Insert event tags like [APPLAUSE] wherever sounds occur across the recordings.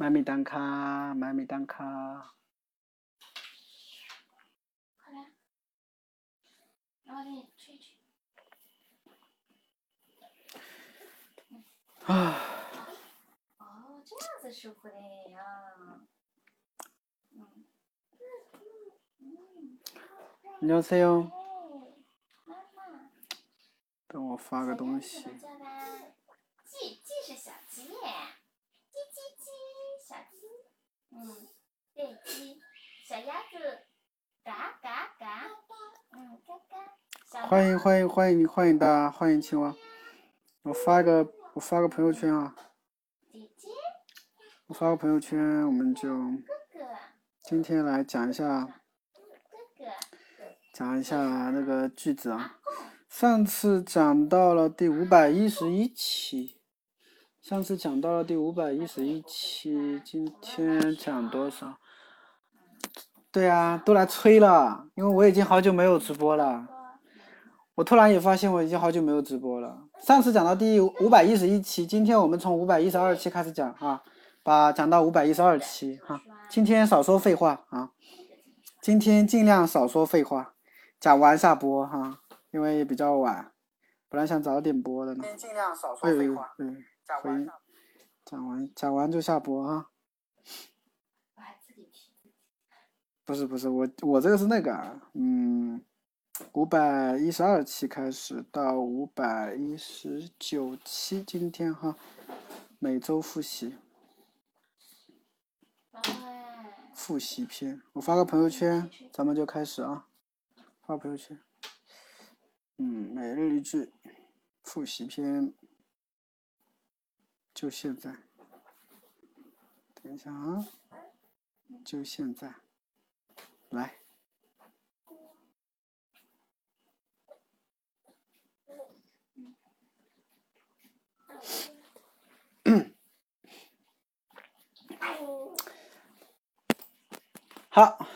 买米当卡，买米当卡。啊！哦，这样子舒服的呀。你好，谁哟？妈妈。等我发个东西。嗯，对，鸡，小鸭子，嘎嘎嘎，嗯，嘎嘎。小欢迎欢迎欢迎欢迎大家，欢迎青蛙。我发个我发个朋友圈啊，姐姐，我发个朋友圈，我们就今天来讲一下讲一下那个句子啊。上次讲到了第五百一十一期，上次讲到了第五百一十一期，今天讲多少？对啊，都来催了，因为我已经好久没有直播了。我突然也发现我已经好久没有直播了。上次讲到第五百一十一期，今天我们从五百一十二期开始讲啊，把讲到五百一十二期哈。今天少说废话啊，今天尽量少说废话，讲完下播哈，因为也比较晚，本来想早点播的呢。尽量少哎说废话，嗯，讲完回讲完讲完就下播啊。我还自己提。不是不是，我我这个是那个啊，嗯，五百一十二期开始到五百一十九期，今天哈，每周复习复习篇，我发个朋友圈，咱们就开始啊，发朋友圈，嗯，每日一句，复习篇，就现在，等一下啊，就现在，来。好，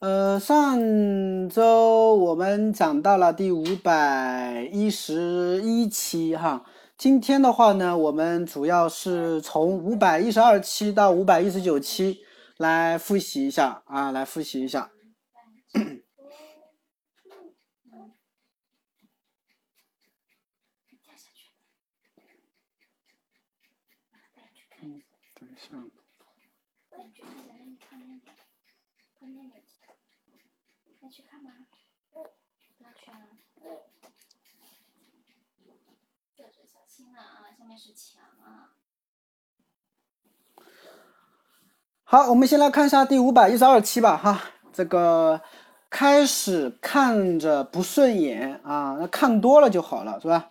呃，上周我们讲到了第五百一十一期哈，今天的话呢，我们主要是从五百一十二期到五百一十九期来复习一下啊，来复习一下。不要去啊！啊，下面是墙啊。好，我们先来看一下第五百一十二期吧哈，这个开始看着不顺眼啊，那看多了就好了，是吧？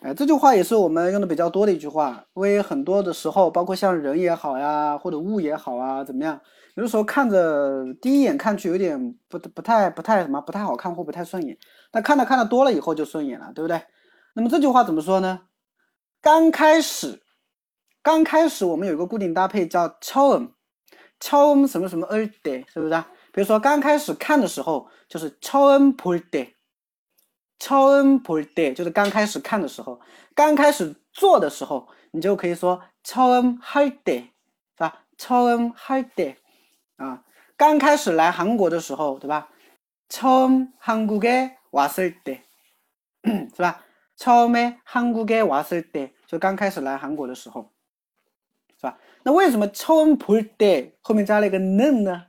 哎，这句话也是我们用的比较多的一句话，因为很多的时候，包括像人也好呀，或者物也好啊，怎么样，有的时候看着第一眼看去有点不不太不太什么不太好看或不太顺眼，但看着看着多了以后就顺眼了，对不对？那么这句话怎么说呢？刚开始，刚开始我们有一个固定搭配叫 처음。처음什么什么을 때， 是不是啊？比如说刚开始看的时候，就是처음볼 때， 처음볼 때， 就是刚开始看的时候。刚开始做的时候，你就可以说처음할 때， 是吧？처음할 때， 啊，刚开始来韩国的时候，对吧？처음한국에왔을 때， 是吧？ 처음에한국에왔을 때， 就刚开始来韩国的时候。是吧？那为什么처음볼때后面加了一个는呢？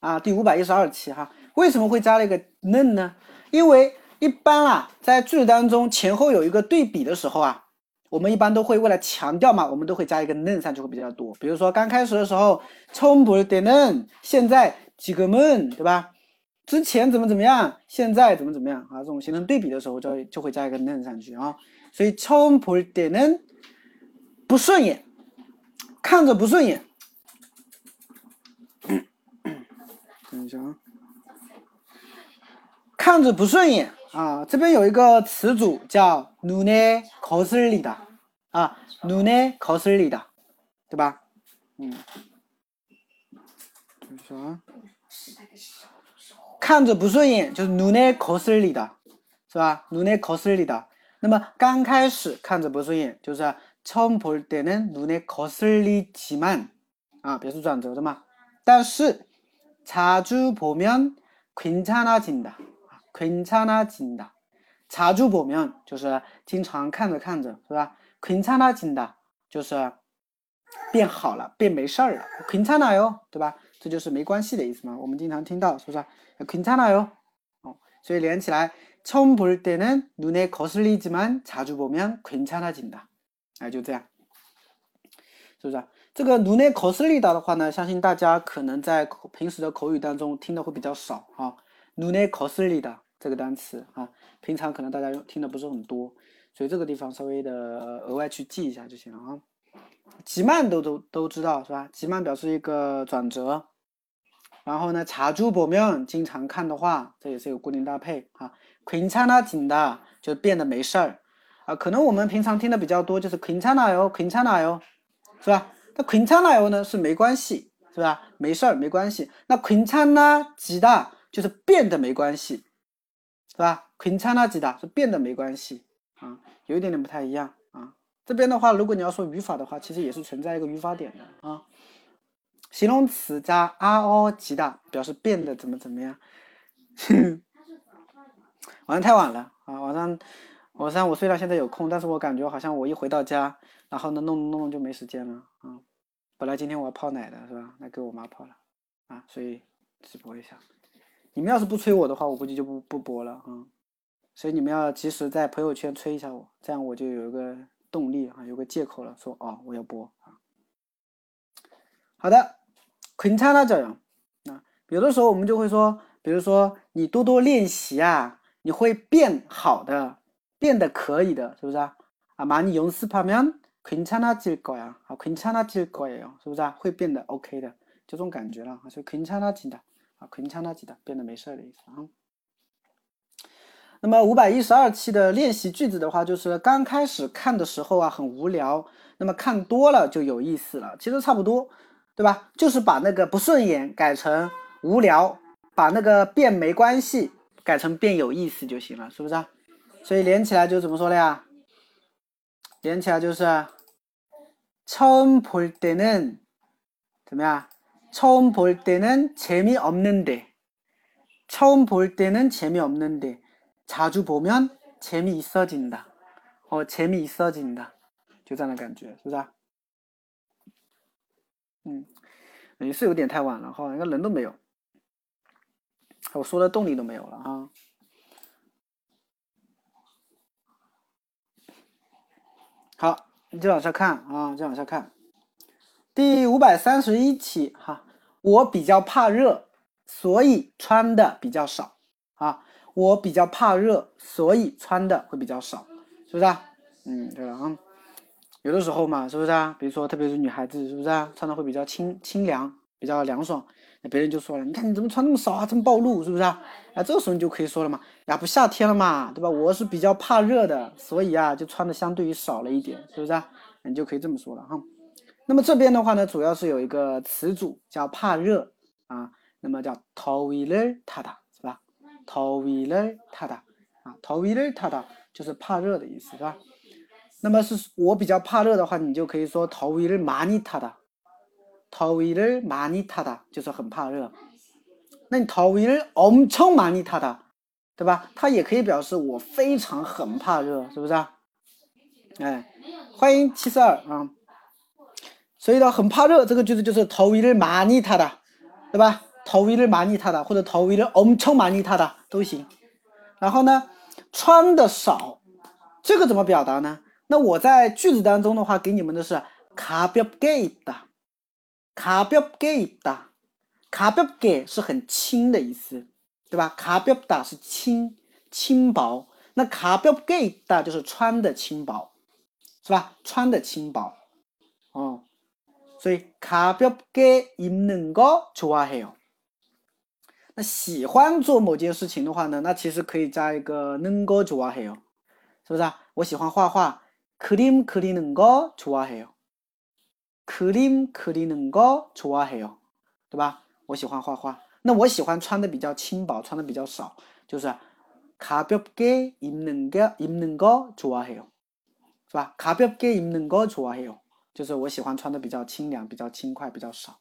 啊，第五百一十二期哈，为什么会加了一个는呢？因为一般啊，在句子当中前后有一个对比的时候啊，我们一般都会为了强调嘛，我们都会加一个는上去会比较多。比如说刚开始的时候，처음볼때는现在지금은对吧？ 之前怎么怎么样，现在怎么怎么样啊？这种形成对比的时候就就会加一个는上去啊。所以처음볼때는不顺眼。看着不顺眼，等一下啊，看着不顺眼啊，这边有一个词组叫눈에거슬리다啊，눈에거슬리다，对吧？嗯，等一下啊， 看着不顺眼就是눈에거슬리다，是吧？눈에거슬리다。那么刚开始看着不顺眼就是。처음볼때는눈에거슬리지만 啊，表示转折的嘛。但是자주보면괜찮아진 다， 괜찮아진 다。 자주보면就是经常看着看着，是吧？괜찮아진 다， 就是变好了，变没事儿了。괜찮아 요， 对吧？ 这就是没关系的意思嘛。我们经常听到，是不是？괜찮아 요。 哦，所以连起来，처음볼때는눈에거슬리지만자주보면괜찮아진 다。 哎，就这样，是不是？这个눈에거슬리다的话呢，相信大家可能在口平时的口语当中听的会比较少啊。눈에거슬리다这个单词啊，平常可能大家用听的不是很多，所以这个地方稍微的额外去记一下就行了啊。 吉曼都都都知道是吧？吉曼表示一个转折，然后呢，查주보면经常看的话，这也是一个固定搭配啊。괜찮아진 다， 就变得没事儿啊。可能我们平常听的比较多就是괜찮아 요， 괜찮아 요， 是吧？那괜찮아 요呢是没关系，是吧？没事儿，没关系。那괜찮아지 다就是变得没关系，是吧？괜찮아지다是变得没关系啊，有一点点不太一样。 这边的话，如果你要说语法的话，其实也是存在一个语法点的啊。形容词加 r o 极大表示变得怎么怎么样。[LAUGHS] 晚上太晚了啊，晚上晚上我虽然现在有空，但是我感觉好像我一回到家，然后呢弄弄弄就没时间了啊。本来今天我要泡奶的是吧？那给我妈泡了啊，所以直播一下。你们要是不催我的话，我估计就不不播了啊。所以你们要及时在朋友圈催一下我，这样我就有一个。动力啊，有个借口了，说哦，我要播啊。好的，괜찮아 져。 啊，有的时候我们就会说，比如说你多多练习啊，你会变好的，变得可以的，是不是啊？啊，많이연습하면괜찮아질거 야， 啊，괜찮아질거 예， 是不是啊？会变得 OK 的，这种感觉了，所以괜찮아진 다， 啊，괜찮아지 다， 变得没事的意思啊。 那么五百一十二期的练习句子的话，就是刚开始看的时候啊很无聊，那么看多了就有意思了。其实差不多，对吧？就是把那个不顺眼改成无聊，把那个变没关系改成变有意思就行了，是不是？所以连起来就怎么说的呀？连起来就是처음볼때는怎么样？처음볼때는재미없는 데， 처음볼때는재미없는 데。 자주보면재미있어진 다， 哦，재미있어진 다， 就这样的感觉，是不是？嗯，也是有点太晚了哈，一个人都没有，我说的动力都没有了啊。好，你就往下看啊，就往下看。第五百三十一期哈，我比较怕热，所以穿的比较少啊。 我比较怕热所以穿的会比较少是不是啊？嗯对了啊有的时候嘛是不是啊？比如说特别是女孩子是不是啊？穿的会比较清清凉比较凉爽那别人就说了你看你怎么穿那么少啊这么暴露是不是啊？那这个时候你就可以说了嘛呀不夏天了嘛对吧？我是比较怕热的所以啊就穿的相对于少了一点是不是啊？你就可以这么说了哈。那么这边的话呢主要是有一个词组叫怕热啊那么叫 toiletata 더위를타 다， 啊，더위를타 다， 就是怕热的意思，是吧？那么是我比较怕热的话，你就可以说더위를많이타 다， 더위를많이타 다， 就是很怕热。那你더위를엄청많이타 다， 对吧？它也可以表示我非常很怕热，是不是？哎，欢迎七十二啊。所以呢，很怕热这个句子就是더위를많이타 다， 对吧？ 더위를많이타 다， 或者더위를엄청많이타 다。 都行，然后呢，穿的少，这个怎么表达呢？那我在句子当中的话，给你们的是가볍게입 다， 가볍게입 다， 가볍게是很轻的意思，对吧？가볍다是轻，轻薄，那가볍게입다就是穿的轻薄，是吧？穿的轻薄，哦，所以가볍게입는거좋아해 요。 那喜欢做某件事情的话呢，那其实可以加一个能够좋아해 요， 是不是啊？我喜欢画画，그림그리는거좋아해 요， 그림그리는거좋아해 요， 对吧？我喜欢画画。那我喜欢穿的比较轻薄，穿的比较少，就是가볍게입는게입는거좋아해 요， 是吧？가볍게입는거좋아해 요， 就是我喜欢穿的比较清凉、比较轻快、比较少，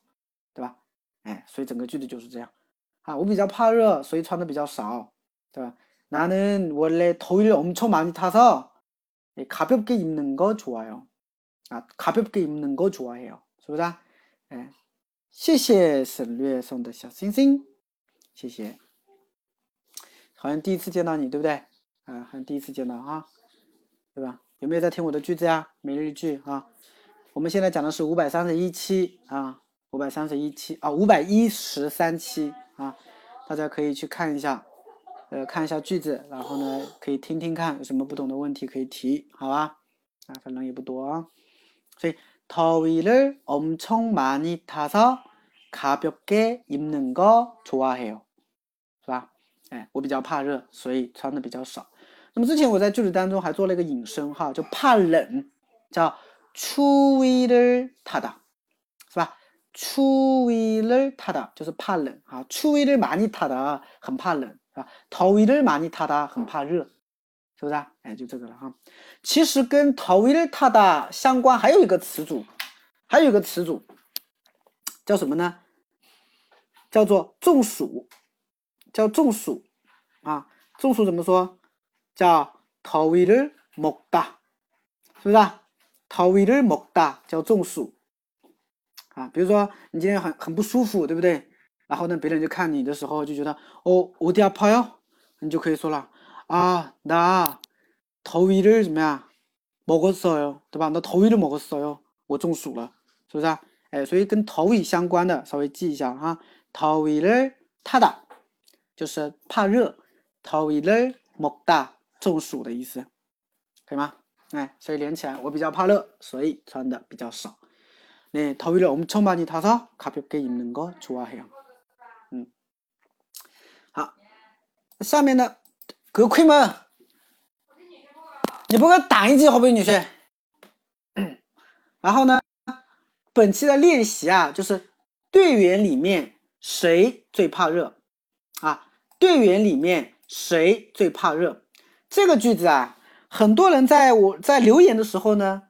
对吧？哎，所以整个句子就是这样 啊。我比较怕热，所以穿的比较少，对吧？나는원래더위를엄청많이타서가볍게입는거좋아요啊，가볍게입는거좋아해요是不是啊？哎，谢谢省略送的小星星，谢谢。好像第一次见到你，对不对？啊，好像第一次见到啊，对吧？有没有在听我的句子呀？每日句啊，我们现在讲的是五百三十一期啊，五百三十一期啊，五百一十三期 啊，大家可以去看一下，呃，看一下句子，然后呢，可以听听看有什么不懂的问题可以提，好吧？啊，反正也不多啊，所以더위를엄청많이타서가볍게입는거좋아해 요， 是吧？哎，我比较怕热，所以穿的比较少。那么之前我在句子当中还做了一个引申哈，就怕冷，叫추위를타 다， 是吧？ 추위를타 다， 就是怕冷啊。추위를많이타 다， 很怕冷，是吧？더위를많이타 다， 很怕热，是不是啊？哎，就这个了哈。其实跟더위를타다相关还有一个词组，还有一个词组叫什么呢？叫做中暑。叫中暑啊，中暑怎么说？叫더위를먹 다， 是不是？더위를먹다叫中暑 啊。比如说你今天很很不舒服，对不对？然后呢，别人就看你的时候就觉得哦，어디아파 요？ 你就可以说了啊，나더위를怎么样먹었어 요， 对吧？那더위를먹었어 요， 我中暑了，是不是？哎，所以跟더위相关的稍微记一下哈，더위를타 다。 就是怕热，더위를먹다中暑的意思，可以吗？哎，所以连起来，我比较怕热，所以穿的比较少。 네더위를엄청많이타서가볍게입는거좋아해 요。 嗯，好，下面呢，各位们，你不给打一记好不好，女婿？然后呢，本期的练习啊，就是队员里面谁最怕热啊？队员里面谁最怕热？这个句子啊，很多人在我在留言的时候呢，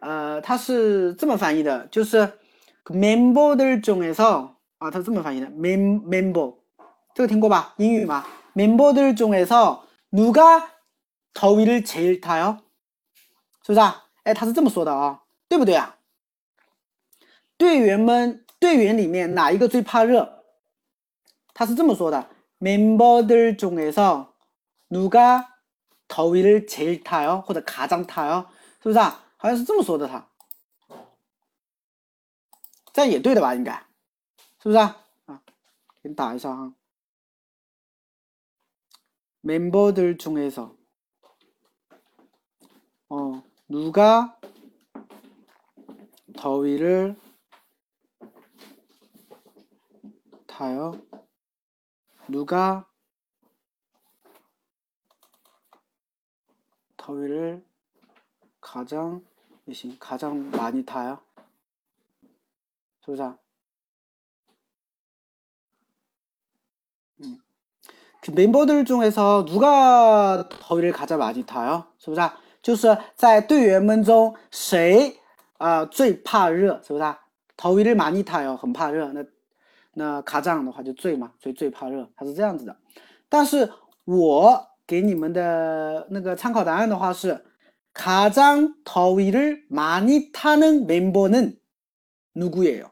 呃，他是这么翻译的，就是 member 들중에서啊，他这么翻译的，mem member，这个听过吧？英语吗？member 들중에서누가더위를제일타 요？ 是不是啊？哎，他是这么说的啊，对不对啊？队员们，队员里面哪一个最怕热？他是这么说的。 멤버들 중에서 누가 더위를 제일 타요? 或者 가장 타요? 是不是啊 好像是这么说的他这样也对的吧应该是不是啊啊给你打一下啊 멤버들 중에서 어 누가 더위를 타요? 누가 더위를 가장 가장 많이 타요? 소자. 음. 그 멤버들 중에서 누가 더위를 가장 많이 타요? 是不是？就是在队员们中谁啊最怕热？是不是？ 더위를 많이 타요. 很怕热。那那卡胀的话就最嘛，所以最怕热，它是这样子的。但是我给你们的那个参考答案的话是， 가장더위를많이타는멤버는누구예 요？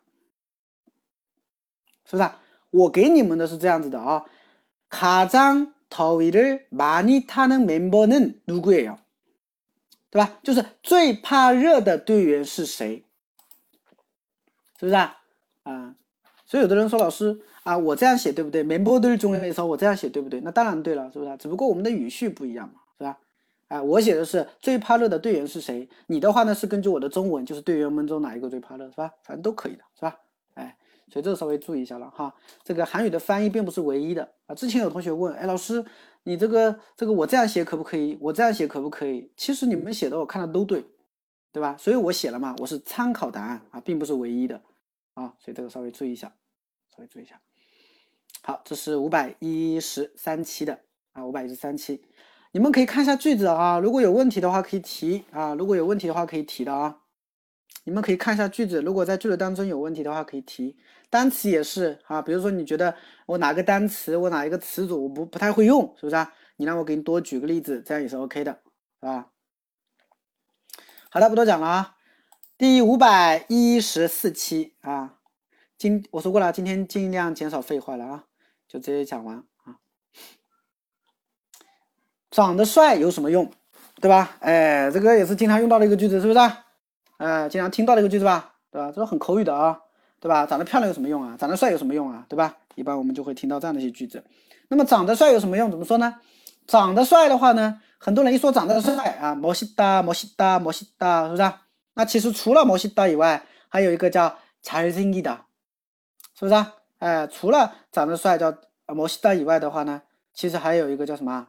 是不是？我给你们的是这样子的啊，가장더위를많이타는멤버는누구예 요？ 对吧？就是最怕热的队员是谁？是不是啊？啊？所以有的人说老师啊，我这样写对不对？멤버들중에서我这样写对不对？那当然对了，是不是？只不过我们的语序不一样嘛，是吧？ 哎，我写的是最怕热的队员是谁？你的话呢是根据我的中文，就是队员们中哪一个最怕热，是吧？反正都可以的，是吧？哎，所以这个稍微注意一下了哈。这个韩语的翻译并不是唯一的啊。之前有同学问，哎，老师，你这个这个我这样写可不可以？我这样写可不可以？其实你们写的我看的都对，对吧？所以我写了嘛，我是参考答案啊，并不是唯一的。啊，所以这个稍微注意一下，稍微注意一下。好，这是五百一十三期的啊，五百一十三期，你们可以看一下句子啊，如果有问题的话可以提啊，如果有问题的话可以提的啊。你们可以看一下句子，如果在句子当中有问题的话，可以提。单词也是啊，比如说你觉得我哪个单词，我哪一个词组我不不太会用，是不是啊？你让我给你多举个例子，这样也是 OK 的，是吧？好的，不多讲了啊。第五百一十四期啊，今我说过了，今天尽量减少废话了啊，就直接讲完。长得帅有什么用？对吧？哎，这个也是经常用到的一个句子，是不是？哎，经常听到的一个句子吧？对吧？这是很口语的啊，对吧？长得漂亮有什么用啊？长得帅有什么用啊？对吧？一般我们就会听到这样的一些句子。那么长得帅有什么用？怎么说呢？长得帅的话呢，很多人一说长得帅啊，摩西哒，摩西哒，摩西哒，是不是？那其实除了摩西哒以外，还有一个叫잘생기 다， 是不是？哎，除了长得帅叫摩西哒以外的话呢，其实还有一个叫什么？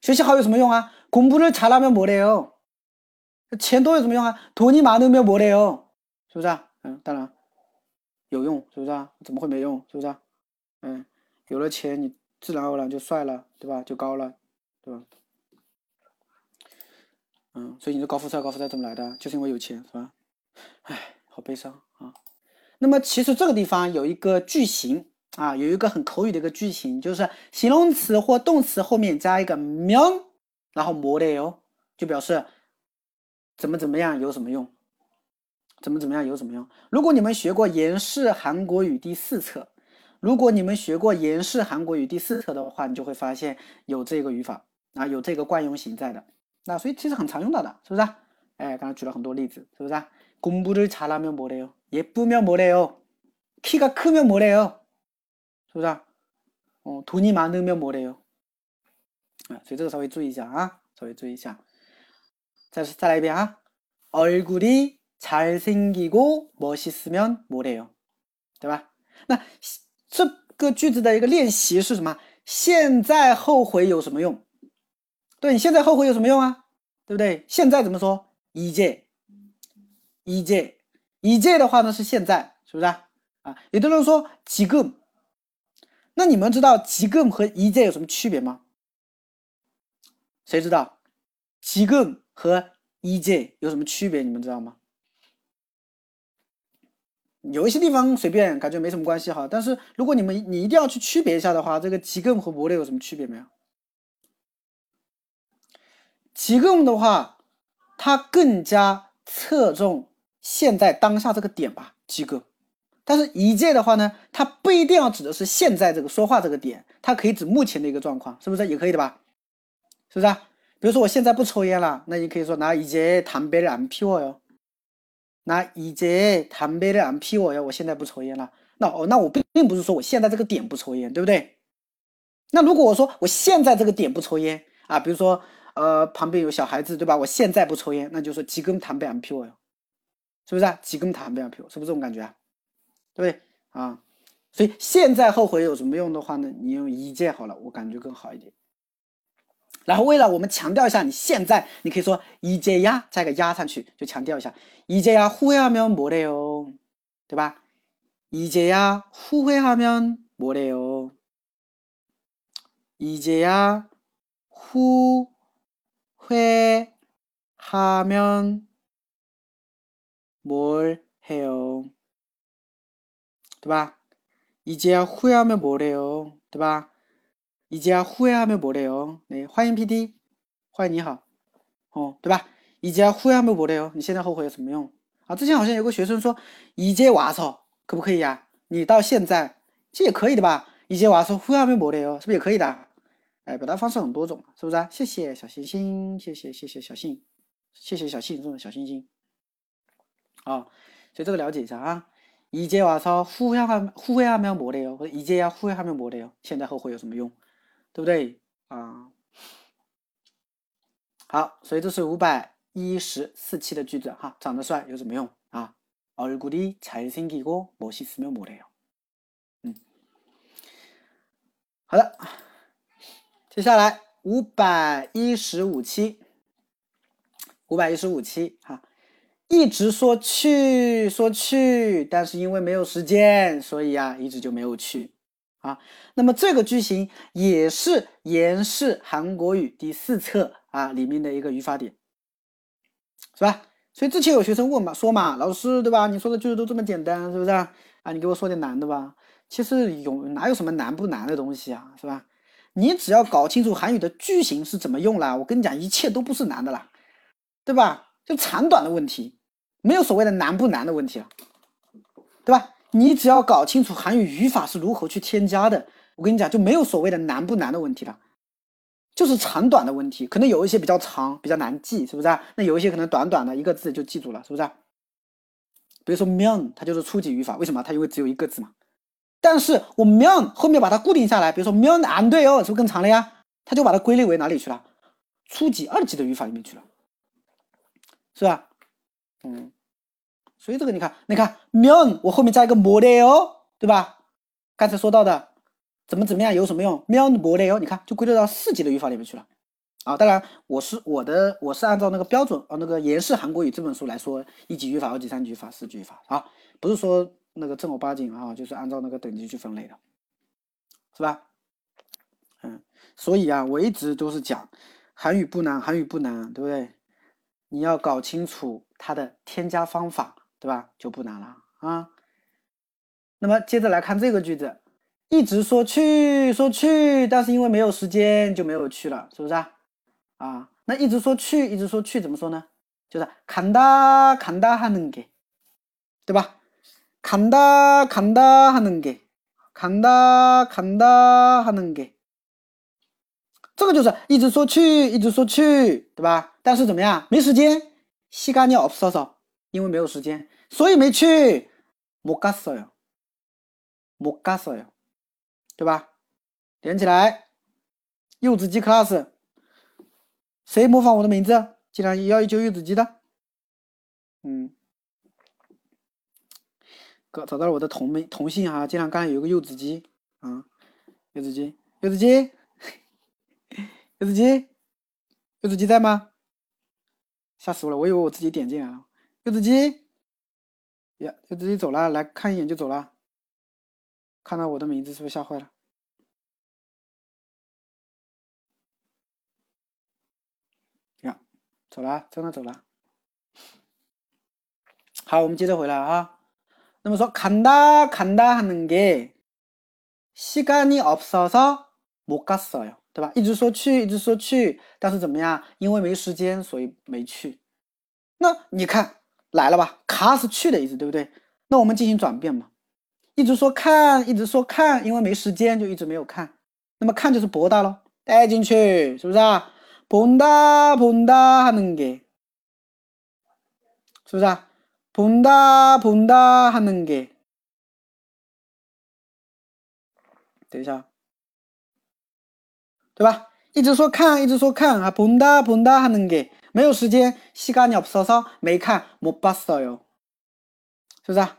学习好有什么用啊？공부를잘하면뭐래 요？ 钱多有什么用啊？돈이많으면뭐래 요？ 是不是啊？嗯，当然有用，是不是啊？怎么会没用？是不是啊？嗯，有了钱你自然而然就帅了，对吧？就高了，对吧？嗯，所以你的高富帅，高富帅怎么来的？就是因为有钱，是吧？唉，好悲伤啊。那么其实这个地方有一个句型。 啊，有一个很口语的一个句型，就是形容词或动词后面加一个면，然后뭐래 요， 就表示怎么怎么样有什么用，怎么怎么样有什么用。如果你们学过严氏韩国语第四册，如果你们学过严氏韩国语第四册的话，你就会发现有这个语法啊，有这个惯用型在的。那所以其实很常用到的，是不是？哎，刚才举了很多例子，是不是？공부를잘하면뭐래 요？ 예쁘면뭐래 요？ 키가크면뭐래 요？ 是不是？哦，돈이많으면뭐래 요？ 啊，所以这个稍微注意一下啊，稍微注意一下。再再来一遍啊，얼굴이잘생기고멋있으면뭐래 요？ 对吧？那这个句子的一个练习是什么？现在后悔有什么用？对你现在后悔有什么用啊？对不对？现在怎么说？이제이제이제的话呢是现在，是不是啊？啊，有的人说지 금。 那你们知道极根和一阶有什么区别吗？谁知道极根和一阶有什么区别，你们知道吗？有一些地方随便感觉没什么关系哈，但是如果你们你一定要去区别一下的话，这个极根和伯乐有什么区别没有？极根的话，它更加侧重现在当下这个点吧，极根。但是一届的话呢，它不一定要指的是现在这个说话这个点，它可以指目前的一个状况，是不是也可以的吧？是不是啊？比如说我现在不抽烟了，那你可以说拿一届담배를안피워 요， 拿一届담배를안피워 요， 我现在不抽烟了。那哦，那我并并不是说我现在这个点不抽烟，对不对？那如果我说我现在这个点不抽烟啊，比如说呃旁边有小孩子，对吧？我现在不抽烟，那就说지금담배안피워 요， 是不是啊？지금담배안피워 요， 是不是这种感觉啊？ 对不对啊？所以现在后悔有什么用的话呢？你用一届好了，我感觉更好一点。然后为了我们强调一下，你现在你可以说一届呀，加个压上去，就强调一下一届呀。후회하면뭐래 요？ 对吧？一届呀，후회하면뭐래 요？ 一届呀，후회하면뭘해 요？ 对吧？이제야후회하면뭐래 요？ 对吧？이제야후회하면뭐래 요？ 哎，欢迎 PD，欢迎你好，哦，对吧？이제야후회하면뭐래 요？ 你现在后悔有什么用啊？之前好像有个学生说이제와서可不可以呀？你到现在这也可以的吧？이제와서후회하면뭐래 요？ 是不是也可以的？哎，表达方式很多种，是不是？谢谢小星星，谢谢谢谢小信，谢谢小信送的小星星，啊，所以这个了解一下啊。 이제와서후회하후회하면뭐래 요？ 或者이제야후회하면뭐래 요？ 现在后悔有什么用？对不对啊？好，所以这是五百 一十四期的句子哈，长得帅有什么用啊？얼굴이잘생기고멋있으면뭐래요？嗯，好的，接下来五百一十五期，五百一十五期哈， 一直说去说去，但是因为没有时间，所以啊，一直就没有去啊。那么这个句型也是延世韩国语第四册啊里面的一个语法点。是吧？所以之前有学生问嘛，说嘛，老师对吧？你说的句子都这么简单，是不是啊？你给我说点难的吧。其实有哪有什么难不难的东西啊，是吧？你只要搞清楚韩语的句型是怎么用了，我跟你讲，一切都不是难的啦，对吧？就长短的问题，没有所谓的难不难的问题了，对吧？你只要搞清楚韩语语法是如何去添加的，我跟你讲，就没有所谓的难不难的问题了。就是长短的问题，可能有一些比较长，比较难记，是不是啊？那有一些可能短短的一个字就记住了，是不是？比如说 meon，它就是初级语法，为什么？它因为只有一个字嘛。但是我 meon 后面把它固定下来，比如说 meon and 对哦，是不是更长了呀？它就把它归类为哪里去了？初级、二级的语法里面去了，是吧？嗯，所以这个你看，你看 meon 我后面加一个 model，对吧？刚才说到的。怎么怎么样有什么用？喵博类哦，你看就归类到四级的语法里面去了啊！当然，我是我的我是按照那个标准啊，那个严氏韩国语这本书来说，一级语法、二级、三级语法、四级语法啊，不是说那个正儿八经啊，就是按照那个等级去分类的，是吧？嗯，所以啊，我一直都是讲韩语不难，韩语不难，对不对？你要搞清楚它的添加方法，对吧？就不难了啊。那么接着来看这个句子。一直说去说去，但是因为没有时间就没有去了，是不是啊？啊，那一直说去，一直说去，怎么说呢？就是간다간다하는 게， 对吧？간다간다하는 게， 간다간다하는 게， 这个就是一直说去，一直说去，对吧？但是怎么样？没时间，시간이없어 서， 因为没有时间，所以没去，못갔어 요， 못갔어 요。 对吧？连起来，柚子鸡 class，谁模仿我的名字？竟然要一揪柚子鸡的，嗯，哥找到了我的同名同姓哈，竟然刚才有个柚子鸡啊，柚子鸡，柚子鸡， 柚子鸡，柚子鸡在吗？吓死我了，我以为我自己点进来了，柚子鸡，呀，柚子鸡走了，来看一眼就走了。看到我的名字是不是吓坏了？呀，走了，真的走了。好，我们接着回来啊。那么说，간다간다하는게시간이없어서못갔어 요， 对吧？一直说去，一直说去，但是怎么样？因为没时间，所以没去。那你看来了吧？가是去的意思，对不对？那我们进行转变嘛。一直说看，一直说看，因为没时间就一直没有看。那么看就是博大咯，带进去，是不是啊？본다본다하는 게， 是不是啊？본다본다하는 게， 等一下， 对吧？一直说看，一直说看啊，본다본다하는 게， 没有时间，시간이없어 서， 没看，못봤어 요， 是不是啊？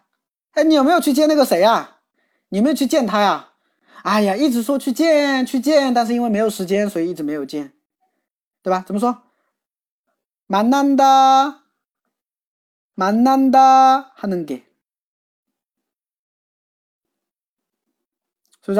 哎，你有没有去见那个谁呀？你有没有去见他呀？哎呀，一直说去见去见，但是因为没有时间，所以一直没有见，对吧？怎么说？만난다만난다하는 게， 是不是？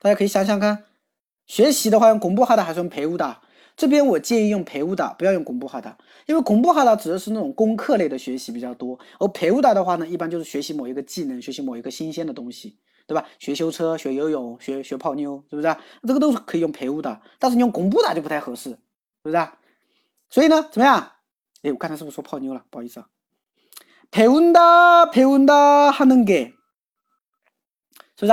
大家可以想想看，学习的话用공부하다还是用배우 다？ 这边我建议用陪舞的，不要用공부하 다， 因为공부하 다指的是那种功课类的学习比较多，而陪舞的的话呢，一般就是学习某一个技能，学习某一个新鲜的东西，对吧？学修车、学游泳、学学泡妞，是不是？这个都是可以用陪舞的，但是你用공부的就不太合适，是不是？ 所以呢，怎么样？哎，我刚才是不是说泡妞了？不好意思啊。배운다배운다하는 게， 是不是？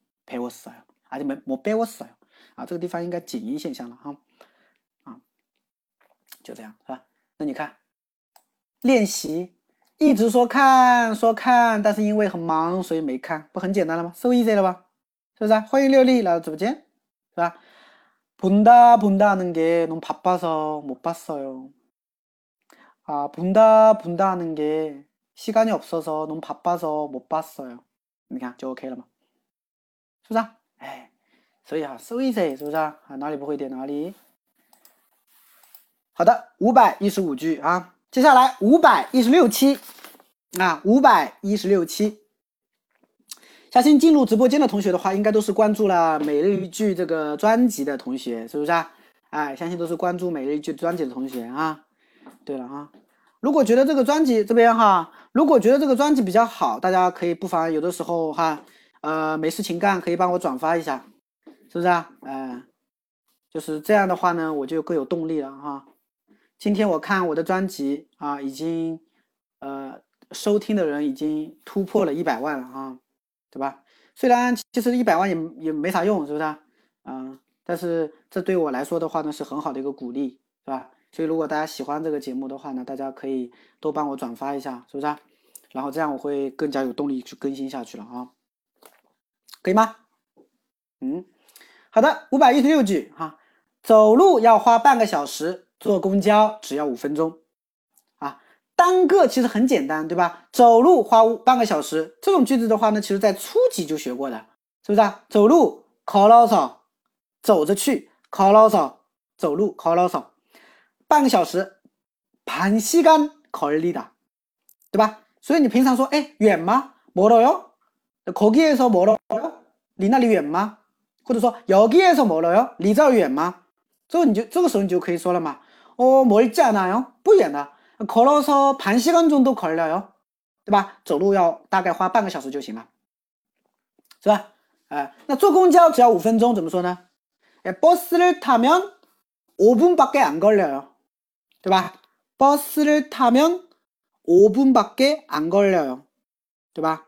배웠어요. 아직 못, 못 배웠어요. 啊，这个地方应该紧音现象了哈，啊，就这样是吧？那你看，练习一直说看说看，但是因为很忙，所以没看，不很简单了吗？so easy 了吧？是不是？欢迎六力来到直播间，是吧？본다본다하는게너무바빠서못봤어요아본다본다하는게 시간이없어서너무바빠서못봤어요你看就 OK 了吗？ 是不是啊？哎，所以啊，so easy，是不是啊？哪里不会点哪里。好的，五百一十五句啊，接下来五百一十六期啊，五百一十六期。相信进入直播间的同学的话，应该都是关注了每日一句这个专辑的同学，是不是啊？哎，相信都是关注每日一句专辑的同学啊。对了啊。如果觉得这个专辑这边哈，如果觉得这个专辑比较好，大家可以不妨有的时候哈，呃，没事情干可以帮我转发一下，是不是啊？嗯，就是这样的话呢，我就更有动力了哈。今天我看我的专辑啊，已经呃收听的人已经突破了一百万了啊，对吧？虽然其实一百万也也没啥用，是不是啊？嗯，但是这对我来说的话呢，是很好的一个鼓励，是吧？所以，如果大家喜欢这个节目的话呢，大家可以多帮我转发一下，是不是啊？然后这样我会更加有动力去更新下去了啊，可以吗？嗯，好的，五百一十六句哈，走路要花半个小时，坐公交只要五分钟啊。单个其实很简单，对吧？走路花半个小时这种句子的话呢，其实在初级就学过的，是不是？走路考老少，走着去考老少，走路考老少。半个小时，반시간걸리 다， 对吧？所以你平常说，哎，远吗？멀어 요？ 거기에서멀어 요？ 离那里远吗？或者说여기에서멀어 요？ 离这儿远吗？这个你就这个时候你就可以说了嘛。哦，멀지않아 요？ 不远的，걸어서반시간정도걸려 요， 对吧？走路要大概花半个小时就行了，是吧？哎，那坐公交只要五分钟，怎么说呢？哎，버스를타면5분밖에안걸려 요。 对吧？버스를타면5분밖에안걸려 요， 对吧？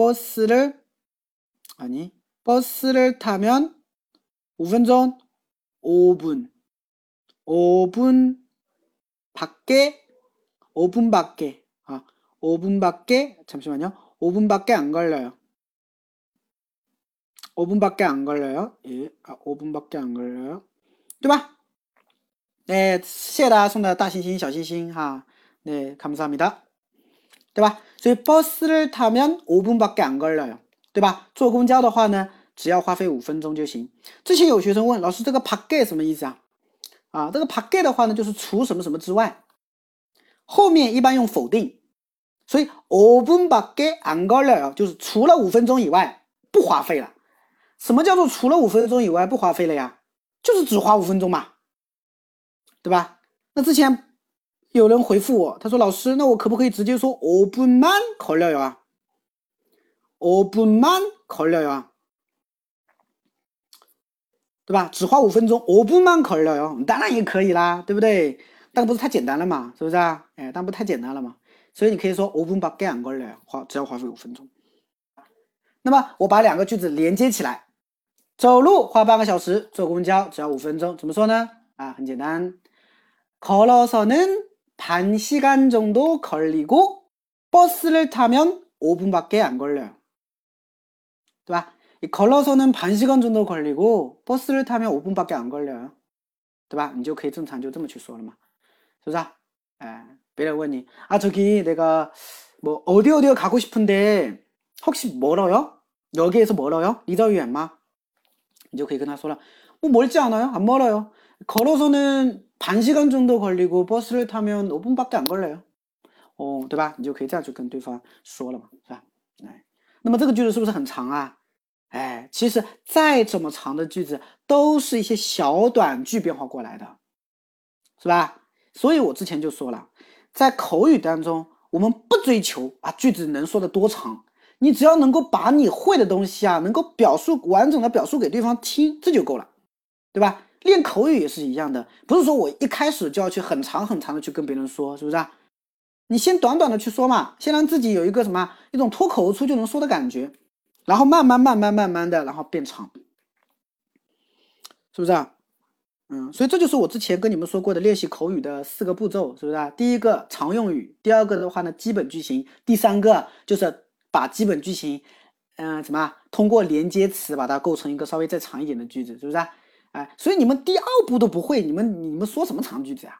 버스를아니버스를타면5分钟5분5분밖에5분밖에아5분밖에잠시만요5분밖에안걸려요5분밖에안걸려요예아5분밖에안걸려요对吧？哎，谢谢大家送的大星星、小星星哈，네감사합니 다， 对吧？所以버스를타면5분밖에안걸려 요， 对吧？坐公交的话呢，只要花费五分钟就行。之前有学生问老师，这个밖에什么意思啊？啊，这个밖에的话呢，就是除什么什么之外，后面一般用否定，所以5분밖에안걸려 요， 就是除了五分钟以外不花费了。什么叫做除了五分钟以外不花费了呀？就是只花五分钟嘛。对吧？那之前 有人回复我，他说：“老师，那我可不可以直接说 open man 考了呀？open man 考呀？对吧？只花五分钟 open man 考了呀？当然也可以啦，对不对？但不是太简单了嘛，是不是啊？哎，但不太简单了嘛。所以你可以说 open b a g a n 考料，花只要花费五分钟。那么我把两个句子连接起来：走路花半个小时，坐公交只要五分钟，怎么说呢？啊，很简单，걸어서는 반 시간 정도 걸리고 버스를 타면 5분밖에 안 걸려요. 对吧? 걸어서는 반 시간 정도 걸리고 버스를 타면 5분밖에 안 걸려요. 对吧?你就可以正常就这么去说了嘛.是不是?哎,别人问你, 아 저기 내가 뭐 어디 어디 가고 싶은데 혹시 멀어요? 여기에서 멀어요? 离得远吗?你就可以跟他说了, 뭐 멀지 않아요? 안 멀어요. 걸어서는 반 시간 정도 걸리고 버스를 타면 5분밖에 안 걸려요. 哦，对吧？你就可以这样去跟对方说了嘛，是吧？哎，那么这个句子是不是很长啊？哎，其实再怎么长的句子，都是一些小短句变化过来的，是吧？所以我之前就说了，在口语当中，我们不追求啊句子能说的多长，你只要能够把你会的东西啊，能够表述完整的表述给对方听，这就够了，对吧？ 练口语也是一样的，不是说我一开始就要去很长很长的去跟别人说，是不是啊？你先短短的去说嘛，先让自己有一个什么一种脱口而出就能说的感觉，然后慢慢慢慢慢慢的，然后变长，是不是啊？嗯，所以这就是我之前跟你们说过的练习口语的四个步骤，是不是啊？第一个常用语，第二个的话呢基本句型，第三个就是把基本句型，嗯，什么通过连接词把它构成一个稍微再长一点的句子，是不是啊？哎，所以你们第二步都不会，你们你们说什么长句子呀？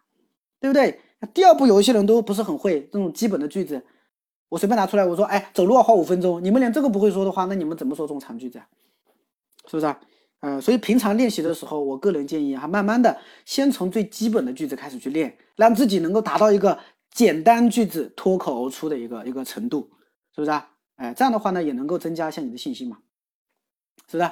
对不对？第二步有一些人都不是很会这种基本的句子，我随便拿出来，我说，哎，走路要花五分钟，你们连这个不会说的话，那你们怎么说这种长句子啊？是不是啊？嗯，所以平常练习的时候，我个人建议哈，慢慢的先从最基本的句子开始去练，让自己能够达到一个简单句子脱口而出的一个一个程度，是不是啊？哎，这样的话呢，也能够增加一下你的信心嘛，是不是？이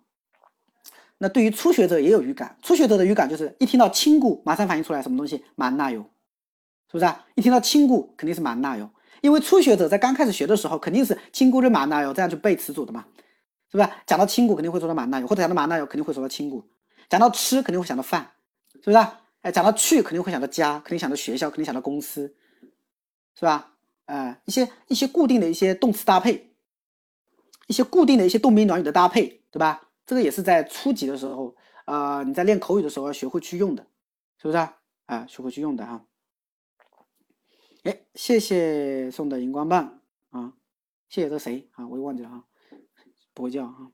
那对于初学者也有语感，初学者的语感就是一听到亲故，马上反应出来什么东西，蛮纳油，是不是啊？一听到亲故，肯定是蛮纳油。因为初学者在刚开始学的时候，肯定是亲姑的马纳油这样去背词组的嘛，是不是？讲到亲故肯定会说到马纳油，或者讲到马纳油肯定会说到亲故，讲到吃肯定会想到饭，是不是啊？哎，讲到去肯定会想到家，肯定想到学校，肯定想到公司，是吧？哎，一些一些固定的一些动词搭配，一些固定的一些动宾短语的搭配，对吧？这个也是在初级的时候啊，你在练口语的时候要学会去用的，是不是？啊，学会去用的哈。哎，谢谢送的荧光棒啊！谢谢这谁啊？我又忘记了啊，不会叫啊，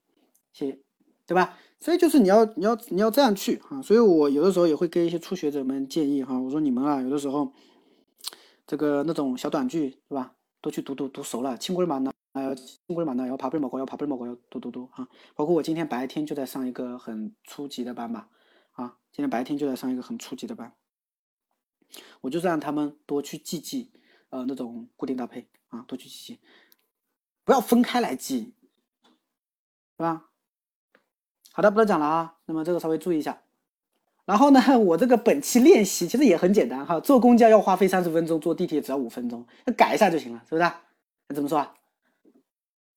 谢谢，对吧？所以就是你要你要你要这样去啊！所以我有的时候也会给一些初学者们建议哈，我说你们啊，有的时候这个那种小短句是吧，都去读读读熟了，亲闺嘛呢，呃，亲闺嘛那，要爬背毛高，要爬背毛高，要读读读啊！包括我今天白天就在上一个很初级的班吧，啊，今天白天就在上一个很初级的班。我就是让他们多去记记，呃，那种固定搭配啊，多去记记，不要分开来记，是吧？好的，不多讲了啊。那么这个稍微注意一下。然后呢，我这个本期练习其实也很简单哈，坐公交要花费三十分钟，坐地铁只要五分钟，那改一下就行了，是不是？那怎么说啊？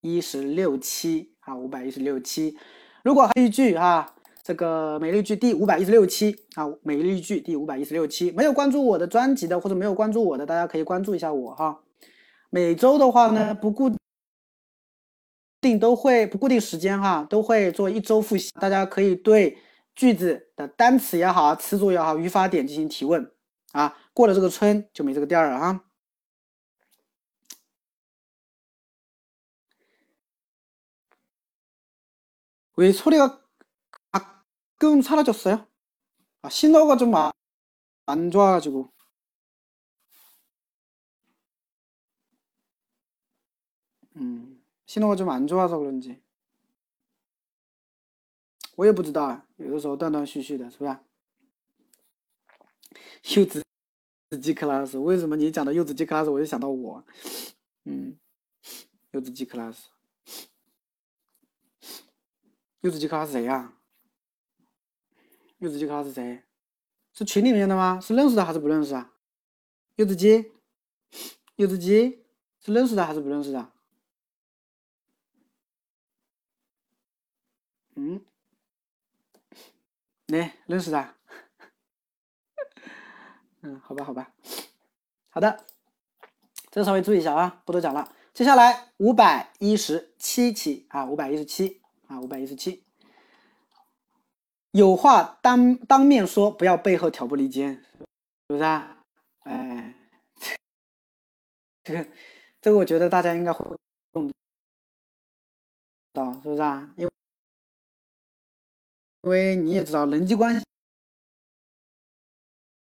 一十六期啊，五百一十六期。如果还有一句哈，这个每日一句第五百一十六期啊，每日一句第五百一十六期，没有关注我的专辑的或者没有关注我的，大家可以关注一下我哈。每周的话呢，不固定都会不固定时间哈，都会做一周复习，大家可以对句子的单词也好，词组也好，语法点进行提问啊。过了这个村就没这个店了哈。 왜소리가 가끔 사라졌어요. 아, 신호가 좀 안 좋아가지고. 신호가 좀 안 좋아서 그런지. 我也不知道啊，有的时候断断续续的，是吧？柚子鸡 class，为什么你讲到柚子鸡 class，我就想到我，嗯，柚子鸡 class， 柚子鸡哥是谁呀？柚子鸡哥是谁？是群里面的吗？是认识的还是不认识啊？柚子鸡，柚子鸡是认识的还是不认识的？嗯？来，认识的。[LAUGHS] 嗯，好吧，好吧，好的，这个稍微注意一下啊，不多讲了。接下来五百一十七期啊，五百一十七啊，五百一十七，有话当当面说，不要背后挑拨离间，是不是啊？哎，这 [LAUGHS] 个这个，我觉得大家应该会用到，是不是啊？因为。因为你也知道，人际关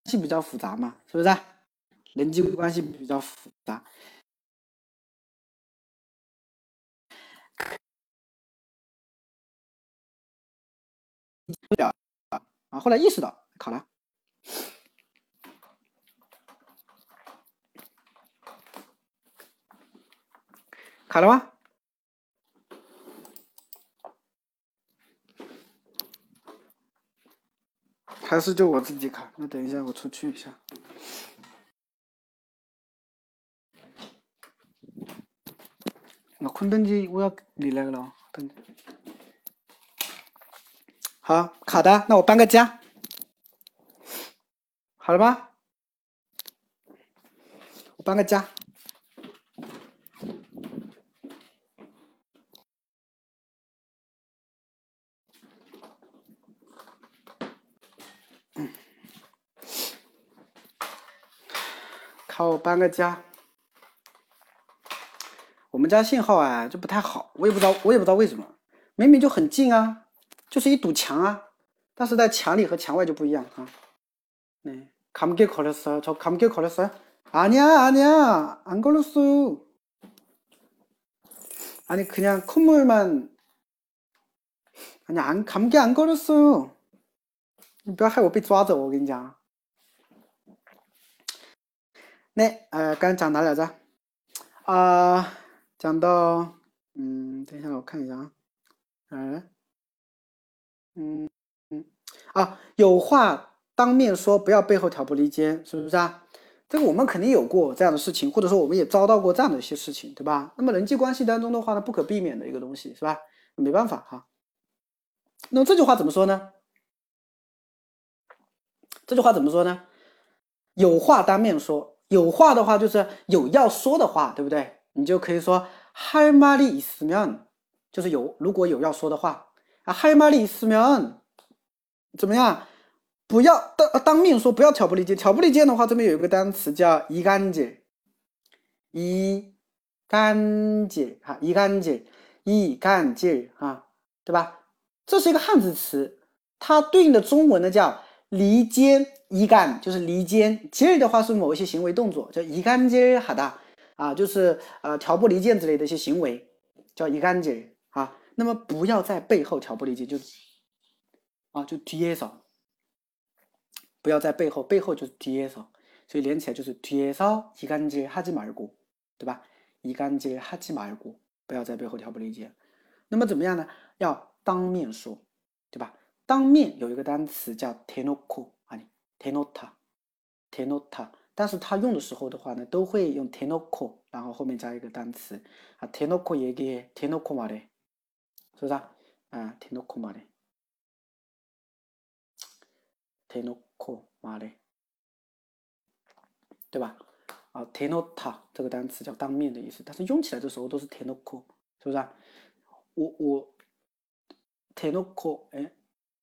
系比较复杂嘛，是不是？人际关系比较复杂，了啊！后来意识到卡了，卡了吗？还是就我自己卡？那等一下我出去一下。那昆登机我要你来了，等。好，卡的，那我搬个家，好了吗？我搬个家。好，搬个家。我们家信号啊就不太好，我也不知道，我也不知道为什么，明明就很近啊，就是一堵墙啊，但是在墙里和墙外就不一样啊。네감기걸렸어요저감기걸렸어요아니야아니야안걸렸어아니그냥콧물만아니안감기안걸렸어요你不要害我被抓走，我跟你讲。那呃，刚讲哪来着？啊，讲到嗯，等一下我看一下啊，嗯 嗯嗯，啊，有话当面说，不要背后挑拨离间，是不是啊？这个我们肯定有过这样的事情，或者说我们也遭到过这样的一些事情，对吧？那么人际关系当中的话呢，不可避免的一个东西是吧？没办法哈。那么这句话怎么说呢？这句话怎么说呢？有话当面说，有话的话就是有要说的话，对不对？你就可以说，how many is man 就是有，如果有要说的话。啊，할말이있으면怎么样？不要当当面说，不要挑拨离间。挑拨离间的话，这边有一个单词叫이간 질， 이간질哈，이간 질， 이간질啊，对吧？这是一个汉字词，它对应的中文呢叫离间。一干就是离间，接的话是某一些行为动作，叫一干接哈的啊，就是呃挑拨离间之类的一些行为，叫一干接啊。 那么不要在背后挑拨离间，就啊就 T S 少，不要在背后，背后就是 T S 少，所以连起来就是 T S 少一干接哈基马尔古，对吧？一干接哈基马尔古，不要在背后挑拨离间。那么怎么样呢？要当面说，对吧？当面有一个单词叫 tenoku。tenota，tenota，但是它用的时候的话呢，都会用 tenoko，然后后面加一个单词啊，tenoko 也给 tenoko 嘛的，是不是啊？啊，tenoko 嘛的，tenoko 嘛的，对吧？啊，tenota 这个单词叫当面的意思，但是用起来的时候都是 tenoko，是不是啊？我我 tenoko，哎，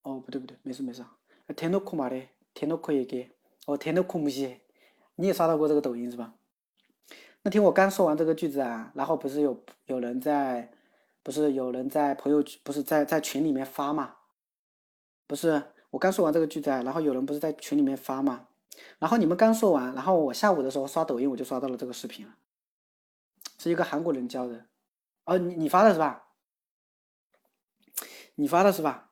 哦，不对不对，没事没事啊，tenoko 嘛的。天都可以给哦，天都空不西，你也刷到过这个抖音是吧？那天我刚说完这个句子啊，然后不是有有人在，不是有人在朋友不是在在群里面发嘛？不是我刚说完这个句子，然后有人不是在群里面发嘛？然后你们刚说完，然后我下午的时候刷抖音，我就刷到了这个视频了，是一个韩国人教的哦，你你发的是吧？你发的是吧？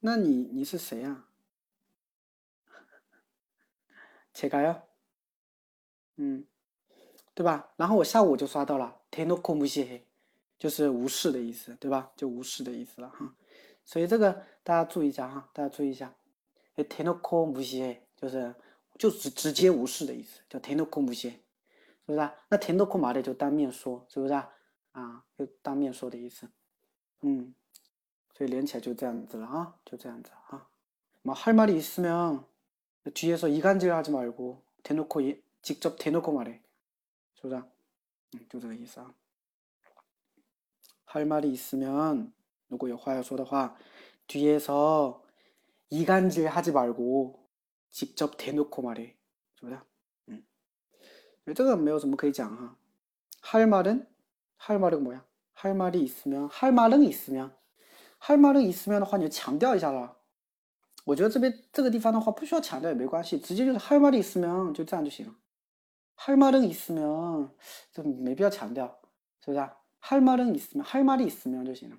那你你是谁呀？[LAUGHS] 切开哟，嗯，对吧？然后我下午就刷到了 t e n o k o m u s i 就是无视的意思，对吧？就无视的意思了哈。所以这个大家注意一下哈，大家注意一下，哎 t e n o k o m u s i 就是就直直接无视的意思，叫 t e n o k o m u s i 是不是？那 t e n o k o m a 的就当面说，是不是啊？啊，就当面说的意思，嗯。所以连起来就这样子了啊，就这样子啊。뭐할말이있으면뒤에서이간질하지말고대놓고 직접대놓고말 해， 是不是？嗯，就这个意思啊。할말이있으면如果有话要说的话，뒤에서이간질하지말고직접대놓고말 해， 是不是？嗯，所以这个没有什么可以讲哈。할말은할말은뭐야할말이있으면할말은있으면 할말은있으면的话，你就强调一下了。我觉得这边这个地方的话，不需要强调也没关系，直接就是할말이있으면就这样就行了。 할말은있으면这没必要强调，是不是？할말은있으면할말이있으면就行了。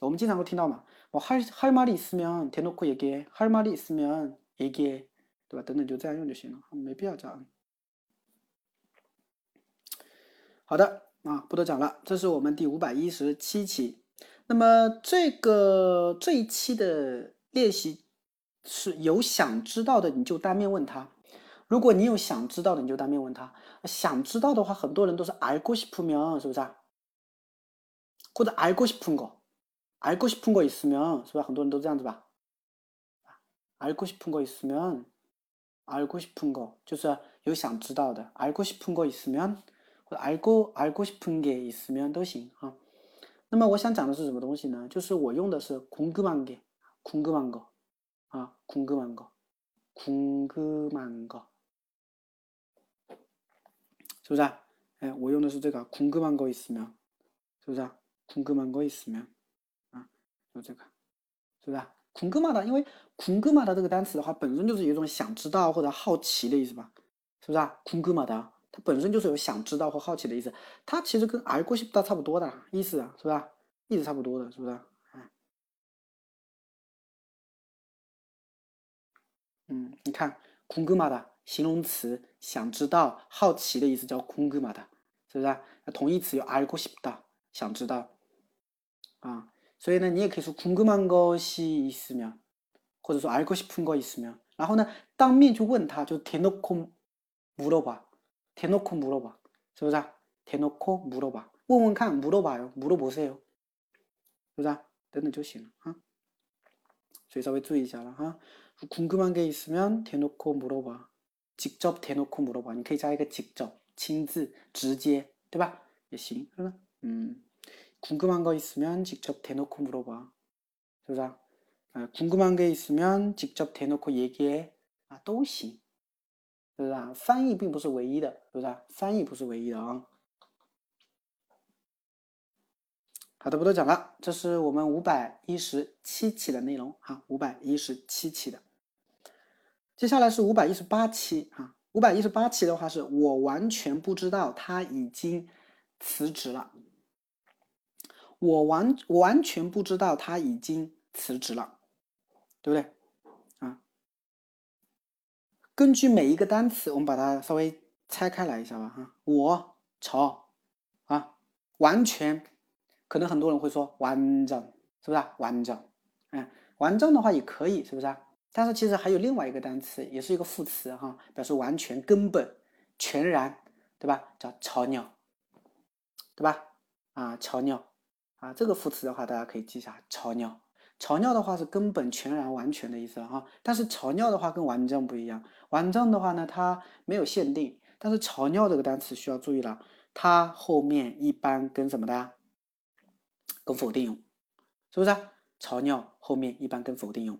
我们经常会听到嘛，我할할말이있으면대놓고얘기해할말이있으면얘기 해， 对吧？等等就这样用就行了，没必要这样。好的啊，不多讲了，这是我们第五百一十七期。那么这个这一期的练习是有想知道的，你就当面问他。 如果你有想知道的，你就当面问他。想知道的话，很多人都是알고싶으 면， 是不是啊？或者알고싶은 거， 알고싶은거있으 면， 是吧？很多人都这样子吧？알고싶은거있으 면， 알고싶은 거， 就是有想知道的。알고싶은거있으 면， 或者알고알고싶은게있으면都行啊。那么我想讲的是什么东西呢？就是我用的是궁금한 게， 궁금한 거， 啊，궁금한 거， 궁금한 거， 是 不是？哎，我用的是这个궁금한거있으 면， 是不是？궁금한거있으 면， 啊，就这个，是不是？궁금하 다， 因为궁금하다这个单词的话，本身就是有一种想知道或者好奇的意思吧？是不是？궁금하 다。 它本身就是有想知道或好奇的意思，它其实跟알고싶다差不多的意思啊，是吧？意思差不多的，是不是？嗯，你看，궁금하다 形容词，想知道、好奇的意思叫궁금하 다， 是不是？那同义词有알고싶 다， 想知道啊。所以呢，你也可以说궁금한것이있으 면， 或者说알고싶은거있으 면， 然后呢，当面去问他，就대놓고물어 봐。 대놓고 물어봐. 是不是? 대놓고 물어봐. 问问看, 물어봐요. 물어보세요. 是不是? 等等就行了.所以稍微注意一下了哈. 궁금한 게 있으면 대놓고 물어봐. 직접 대놓고 물어봐. 你可以加一个 직접, 亲自,直接,对吧?也行. 음. 궁금한 거 있으면 직접 대놓고 물어봐. 是不是? 아, 궁금한 게 있으면 직접 대놓고 얘기해. 아, 都行.是不是啊？翻译并不是唯一的，是不是啊？翻译不是唯一的啊。好的，不多讲了，这是我们五百一十七期的内容啊，五百一十七期的。 接下来是五百一十八期啊，五百一十八期的话是我完全不知道他已经辞职了，我完完全不知道他已经辞职了，对不对啊？根据每一个单词，我们把它稍微拆开来一下吧，哈，我朝啊，完全，可能很多人会说完整，是不是？完整，嗯，完整的话也可以，是不是？但是其实还有另外一个单词，也是一个副词，哈，表示完全、根本、全然，对吧？叫超鸟，对吧？啊，超鸟，啊，这个副词的话，大家可以记一下，超鸟。潮尿的话是根本、全然、完全的意思哈，但是潮尿的话跟完整不一样。完整的话呢，它没有限定，但是潮尿这个单词需要注意了，它后面一般跟什么的？跟否定用，是不是？潮尿后面一般跟否定用，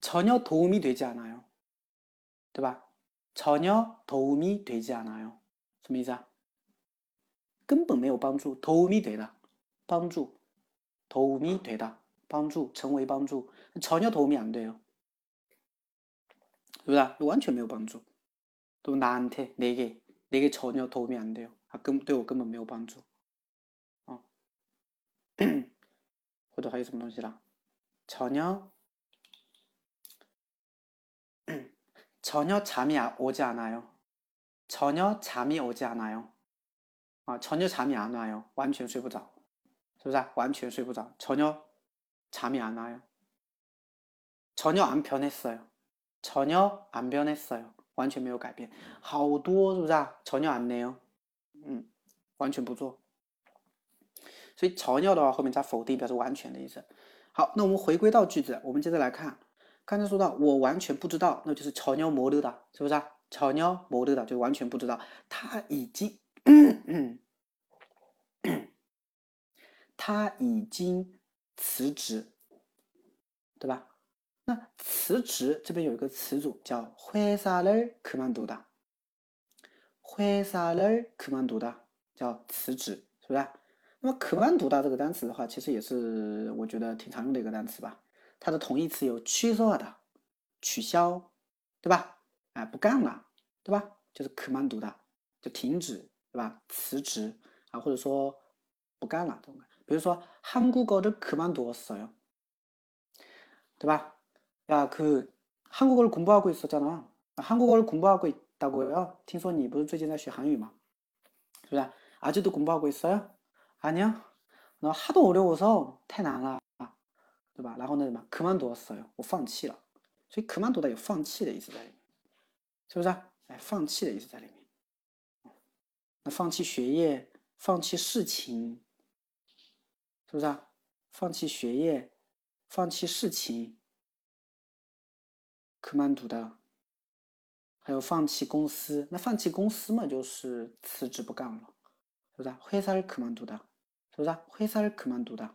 전혀도움이되지않아 요， 对吧？전혀도움이되지않아 요， 什么意思啊？根本没有帮助，도움이되 다， 帮助，도움이되 다， 帮助，成为帮助，전혀도움이안돼 요， 是不是？完全没有帮助，또나한테내게내게전혀도움이안돼 요， 啊，根对我根本没有帮助，啊，[CLEARS THROAT] 或者还有什么东西啦？전혀 전혀잠이오지않아 요， 전혀잠이오지않아 요。 啊，전혀잠이안와 요， 完全睡不着，是不是？完全睡不着，전혀잠이안와 요， 전혀안변했어 요， 전혀안변했어 요， 完全没有改变，好多是不是啊？전혀안내 요， 嗯，完全不做。所以전혀的话后面加否定，表示完全的意思。好，那我们回归到句子，我们接着来看， 刚才说到我完全不知道，那就是전혀모르 다， 是不是啊？전혀모르 다， 就完全不知道，他已经。他已经辞职，对吧？那辞职这边有一个词组叫회사를그만두 다， 회사를그만두 다， 叫辞职，是不是？那么그만두다这个单词的话，其实也是我觉得挺常用的一个单词吧。 它的同义词有취소的，取消，对吧？哎，不干了，对吧？就是그만두 다， 就停止。对吧？辞职啊，或者说不干了，懂吗？比如说한국어를그만두었어 요， 对吧？야그한국어를공부하고있었잖아한국어를공부하고있다고요听说你不是最近在学韩语吗？是不是？아직도공부하고있어 요？ 아니요너하도어려워서太难了啊， 对吧？然后呢什么？그만두었어 요， 我放弃了。所以그만두다有放弃的意思在里面，是不是？哎，放弃的意思在里面。那放弃学业，放弃事情，是不是啊？放弃学业，放弃事情，可曼读的。还有放弃公司，那放弃公司嘛，就是辞职不干了，是不是啊？회사를그만두 다， 是不是啊？회사를그만두 다，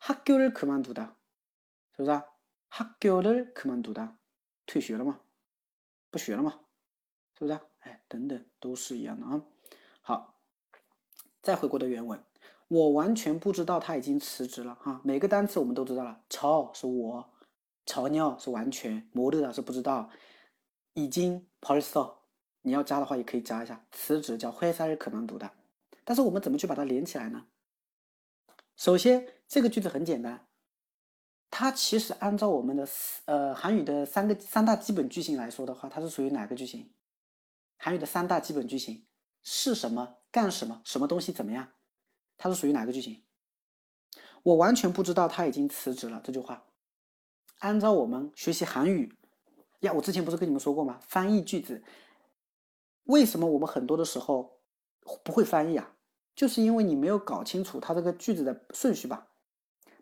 학교를그만두 다， 是不是啊？학교를그만두 다， 退学了嘛？不学了嘛？是不是啊？哎，等等，都是一样的啊。好，再回过的原文，我完全不知道他已经辞职了哈。每个单词我们都知道了，超是我，超尿是完全，모르다是不知道，已经벌 써， 你要加的话也可以加一下。辞职叫회사를그만두 다， 但是我们怎么去把它连起来呢？首先， 这个句子很简单，它其实按照我们的呃韩语的三个三大基本句型来说的话，它是属于哪个句型？韩语的三大基本句型是什么？干什么？什么东西怎么样？它是属于哪个句型？我完全不知道他已经辞职了。这句话，按照我们学习韩语呀，我之前不是跟你们说过吗？翻译句子，为什么我们很多的时候不会翻译啊？就是因为你没有搞清楚它这个句子的顺序吧？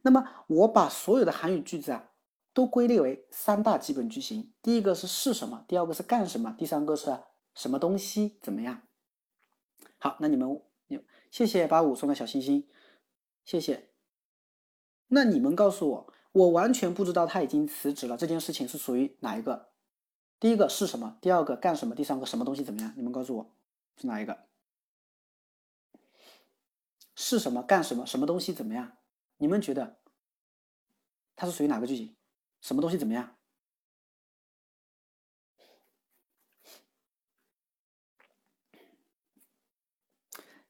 那么我把所有的韩语句子啊，都归类为三大基本句型。第一个是是什么？第二个是干什么？第三个是。什么东西怎么样？好，那你们，谢谢八五送的小心心，谢谢。那你们告诉我，我完全不知道他已经辞职了，这件事情是属于哪一个？第一个是什么？第二个干什么？第三个什么东西怎么样？你们告诉我是哪一个？是什么？干什么？什么东西怎么样？你们觉得它是属于哪个句型？什么东西怎么样？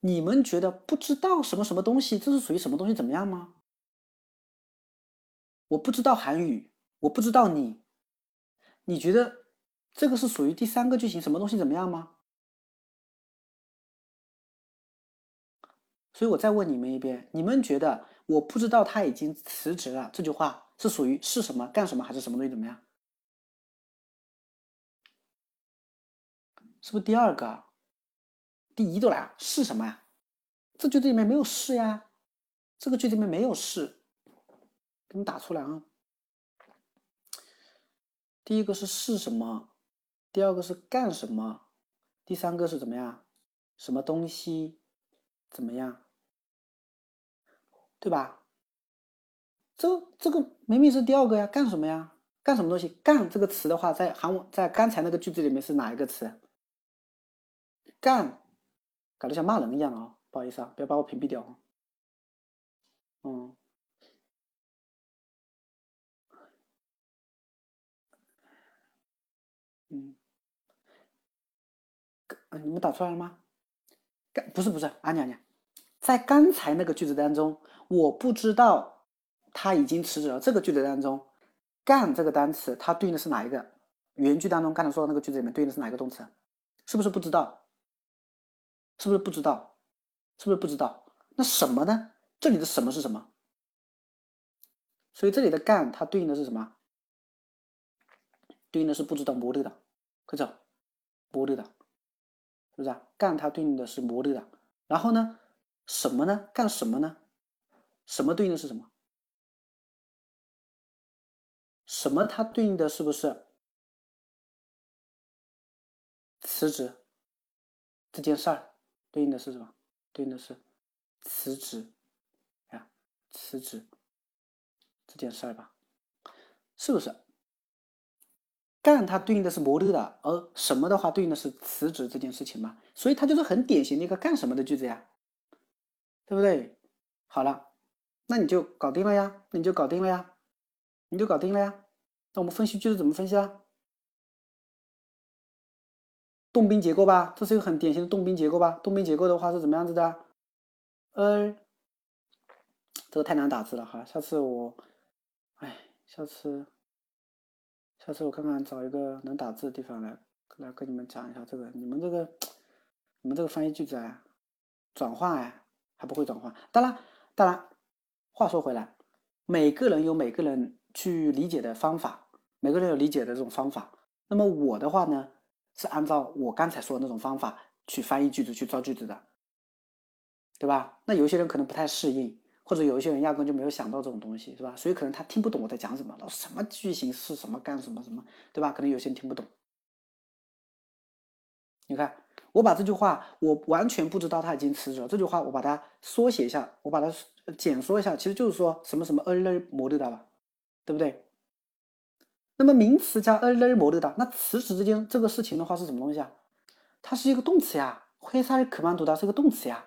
你们觉得不知道什么什么东西，这是属于什么东西怎么样吗？我不知道韩语，我不知道你，你觉得这个是属于第三个句型，什么东西怎么样吗？所以我再问你们一遍，你们觉得我不知道他已经辞职了这句话是属于是什么干什么还是什么东西怎么样？是不是第二个？第一个来是什么呀？这句子里面没有是呀，这个句子里面没有是，给你打出来啊。第一个是是什么？第二个是干什么？第三个是怎么样？什么东西怎么样？对吧？这这个明明是第二个呀，干什么呀？干什么东西？干这个词的话，在韩文在刚才那个句子里面是哪一个词？干，搞得像骂人一样啊！不好意思啊，不要把我屏蔽掉啊。嗯，嗯，你们打出来了吗？干不是不是，啊娘娘，在刚才那个句子当中，我不知道他已经辞职了。这个句子当中，干这个单词它对应的是哪一个？原句当中刚才说的那个句子里面对应的是哪一个动词？是不是不知道？是不是不知道？是不是不知道？那什么呢？这里的什么是什么？所以这里的干它对应的是什么？对应的是不知道摩的的，可走，摩的的，是不是啊？干它对应的是摩的的，然后呢，什么呢？干什么呢？什么对应的是什么？什么它对应的是不是辞职这件事儿？对应的是什么？对应的是辞职呀，辞职这件事儿吧，是不是？干它对应的是摩的的，而什么的话对应的是辞职这件事情嘛，所以它就是很典型的一个干什么的句子呀，对不对？好了，那你就搞定了呀，那你就搞定了呀，你就搞定了呀。那我们分析句子怎么分析啊？动宾结构吧，这是一个很典型的动宾结构吧。动宾结构的话是怎么样子的？呃，这个太难打字了哈，下次我，哎，下次，下次我看看找一个能打字的地方来来跟你们讲一下这个。你们这个，你们这个翻译句子啊，转换哎还不会转换。当然，当然，话说回来，每个人有每个人去理解的方法，每个人有理解的这种方法。那么我的话呢？是按照我刚才说的那种方法去翻译句子、去造句子的，对吧？那有些人可能不太适应，或者有一些人压根就没有想到这种东西，是吧？所以可能他听不懂我在讲什么，什么句型是什么干什么什么，对吧？可能有些人听不懂。你看，我把这句话，我完全不知道他已经辞职了。这句话我把它缩写一下，我把它简说一下，其实就是说什么什么二类模的，对吧？对不对？那么名词加二类模的，那辞职之间这个事情的话是什么东西啊？它是一个动词呀，会사를쓰면读的是个动词呀。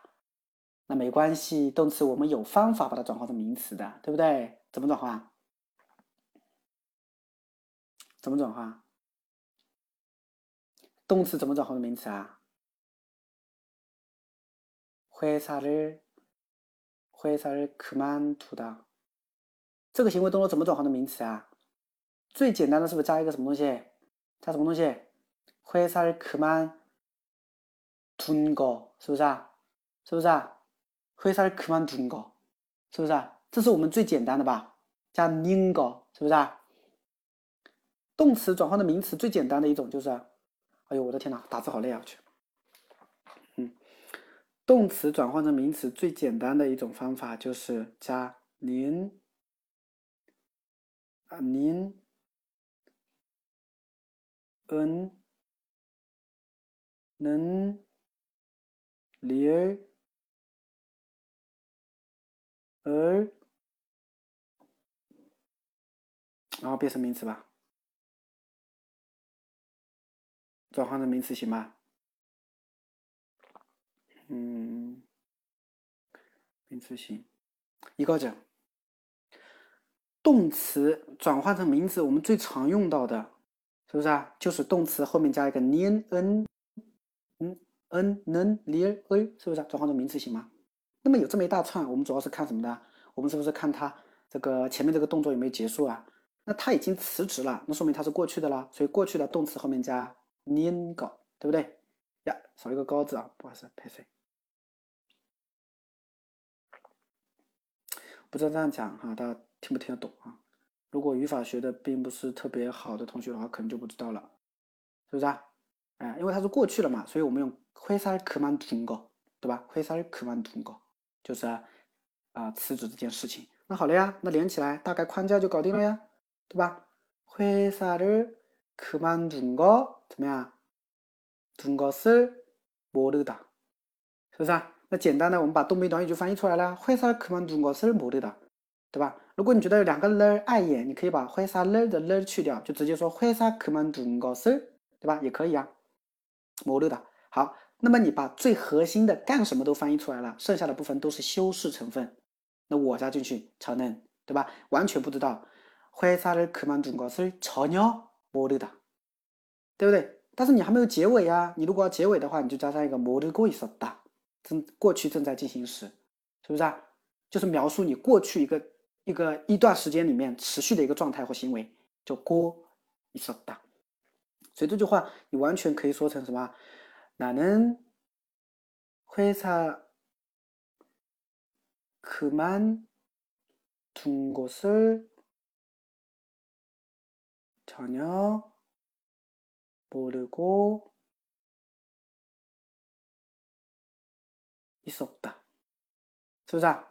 那没关系，动词我们有方法把它转化成名词的，对不对？怎么转化？怎么转化？动词怎么转化成名词啊？회사를회사를그만두 다， 这个行为动作怎么转化成名词啊？最简单的是不是加一个什么东西？加什么东西？회사를그만둔 거， 是不是啊？是不是啊？회사를그만둔 거， 是不是啊？这是我们最简单的吧？加는 거， 是不是啊？动词转换的名词最简单的一种就是，哎呦我的天哪，打字好累啊！去，嗯， 动词转换成名词最简单的一种方法就是加零啊您嗯能零儿然后变成名词吧。转换成名词行吧嗯，名词行，一个整。动词转换成名词，我们最常用到的。是不是啊？就是动词后面加一个 n n n n n l a，是不是？转换成名词行吗？那么有这么一大串，我们主要是看什么的？我们是不是看它这个前面这个动作有没有结束啊？那他已经辞职了，那说明他是过去的啦。所以过去的动词后面加 n g 对不对？呀，少一个高字啊，不好意思，拍谁？不知道这样讲哈，大家听不听得懂啊？如果语法学的并不是特别好的同学的话，可能就不知道了，是不是啊？哎，因为它是过去了嘛，所以我们用회사를그만둔 거， 对吧？회사를그만둔 거， 就是啊辞职这件事情。那好了呀，那连起来大概框架就搞定了呀，对吧？회사를그만둔 거， 怎么样？ 둔것을모르다，是不是啊？ 那简单的，我们把东北短语就翻译出来了。회사그만둔것을모르 다， 对吧？如果你觉得有两个 l 碍眼，你可以把회사 l 的 l 去掉，就直接说회사그만둔것 을， 对吧？也可以啊，모르 다。 好，那么你把最核心的干什么都翻译出来了，剩下的部分都是修饰成分。那我加进去，저 는， 对吧？完全不知道。회사를그만둔것을전혀모르 다， 对不对？但是你还没有结尾呀，你如果要结尾的话，你就加上一个모르고있었 다。 正过去正在进行时，是不是啊？就是描述你过去一个一个一段时间里面持续的一个状态或行为，叫过一었 다。 所以这句话你完全可以说成什么？나는회사그만둔것을전혀모르고 있었다. 是不是啊？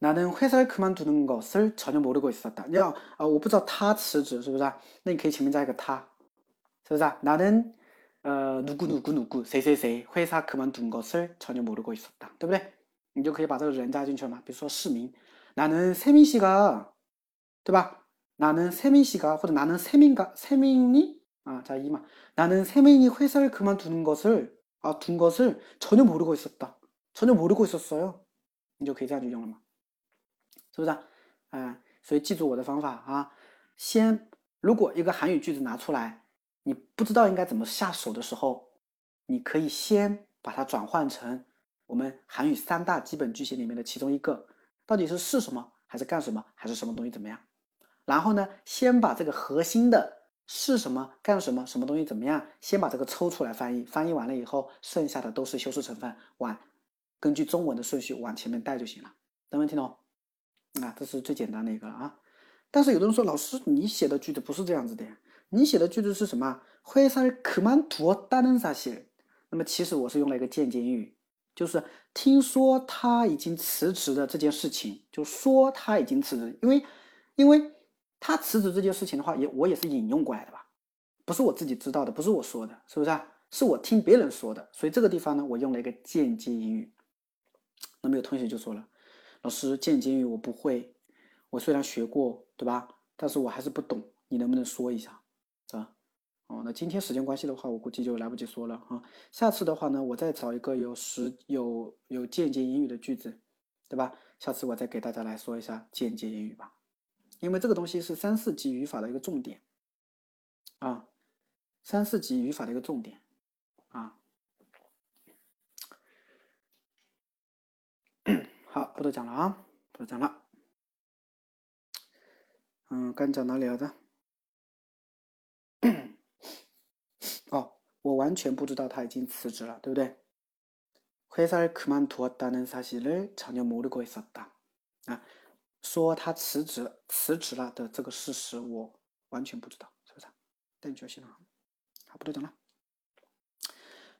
나는회사를그만두는것을전혀모르고있었다。要啊，我不知道他辞职，是不是？那你可以前面加一个他，是不是啊？나는呃누구누구누구谁谁谁회사그만둔것을전혀모르고있었다，对不对？你就可以把这个人加进去了嘛。比如说市民，나는세민씨 가， 对吧？나는세민씨가或者나는세민 가， 세민이啊加一嘛。나는세민이회사를그만두는것을아둔것을전혀모르고있었다。 전혀모르고있었어 요， 你就可以这样去用了嘛，是不是啊？啊，所以记住我的方法啊，先如果一个韩语句子拿出来，你不知道应该怎么下手的时候，你可以先把它转换成我们韩语三大基本句型里面的其中一个，到底是是什么，还是干什么，还是什么东西怎么样？然后呢，先把这个核心的是什么、干什么、什么东西怎么样，先把这个抽出来翻译，翻译完了以后，剩下的都是修饰成分，往。 根据中文的顺序往前面带就行了，能没听懂？啊，这是最简单的一个了啊。但是有的人说，老师，你写的句子不是这样子的，你写的句子是什么？회사를그만두었다는사 실。 那么其实我是用了一个间接英语，就是听说他已经辞职的这件事情，就说他已经辞职，因为因为他辞职这件事情的话，也我也是引用过来的吧，不是我自己知道的，不是我说的，是不是啊？是我听别人说的，所以这个地方呢，我用了一个间接英语。 那么有同学就说了，老师间接语我不会，我虽然学过，对吧？但是我还是不懂，你能不能说一下，啊？哦，那今天时间关系的话，我估计就来不及说了哈。下次的话呢，我再找一个有实有有间接英语的句子，对吧？下次我再给大家来说一下间接英语吧，因为这个东西是三四级语法的一个重点，啊，三四级语法的一个重点，啊。好，不多讲了啊，不多讲了。嗯，刚讲哪里来着？哦，我完全不知道他已经辞职了，对不对？회사를그만두었다는사실을전혀모르고있었다啊，说他辞职辞职了的这个事实，我完全不知道，是不是？但你就行了。好，不多讲了。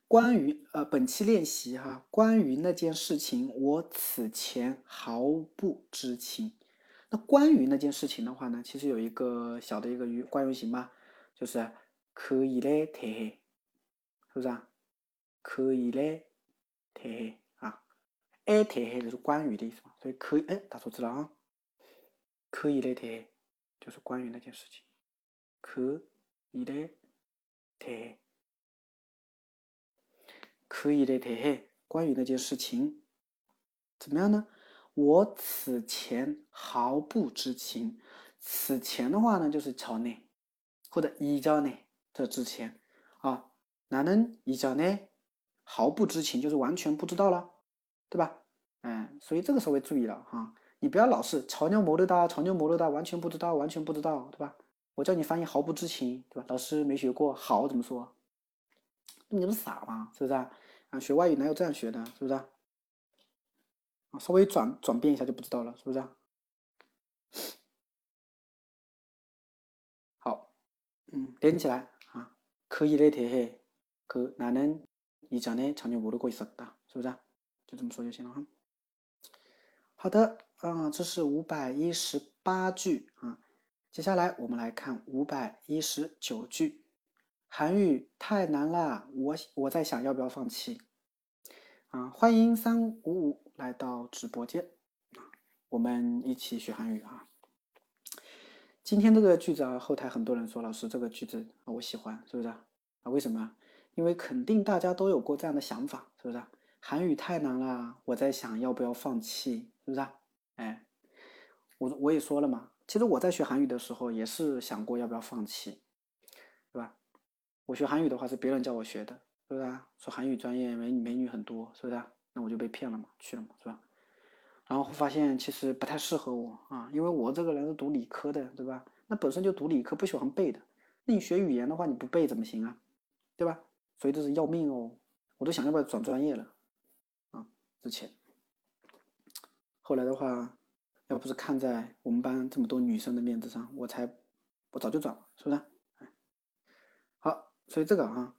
关于呃本期练习哈，关于那件事情，我此前毫不知情。那关于那件事情的话呢，其实有一个小的一个语关于型吧，就是可以的嘿黑，是不是啊？可以的嘿黑啊，哎嘿黑就是关于的意思嘛，所以可以哎打错字了啊，可以的特黑就是关于那件事情，可以的特。可以的，嘿嘿，关于那件事情，怎么样呢？我此前毫不知情。此前的话呢，就是朝内，或者一朝内，这之前啊，哪能一朝内毫不知情，就是完全不知道了，对吧？嗯，所以这个稍微注意了哈，你不要老是朝牛磨得大，朝牛磨得大，完全不知道，完全不知道，对吧？我叫你翻译毫不知情，对吧？老师没学过，好怎么说？你不是傻吗？是不是啊？啊，学外语哪有这样学的？是不是啊？啊，稍微转转变一下就不知道了，是不是啊？好，嗯，连起来啊，可以的，贴黑，可哪能以前呢？常年모르고있었 다， 是不是啊？就这么说就行了哈。好的，啊，这是五百一十八句啊。接下来我们来看五百一十九句。 韩语太难啦，我我在想要不要放弃。啊，欢迎三五五来到直播间，我们一起学韩语啊。今天这个句子啊，后台很多人说老师这个句子我喜欢，是不是啊？为什么？因为肯定大家都有过这样的想法，是不是？韩语太难了，我在想要不要放弃，是不是？哎，我我也说了嘛，其实我在学韩语的时候也是想过要不要放弃，我学韩语的话是别人教我学的，是不是啊？说韩语专业美美女很多，是不是啊？那我就被骗了嘛，去了嘛，是吧？然后发现其实不太适合我啊，因为我这个人是读理科的，对吧？那本身就读理科，不喜欢背的。那你学语言的话，你不背怎么行啊？对吧？所以这是要命哦！我都想要不要转专业了啊？之前，后来的话，要不是看在我们班这么多女生的面子上，我才我早就转了，是不是？好，所以这个啊，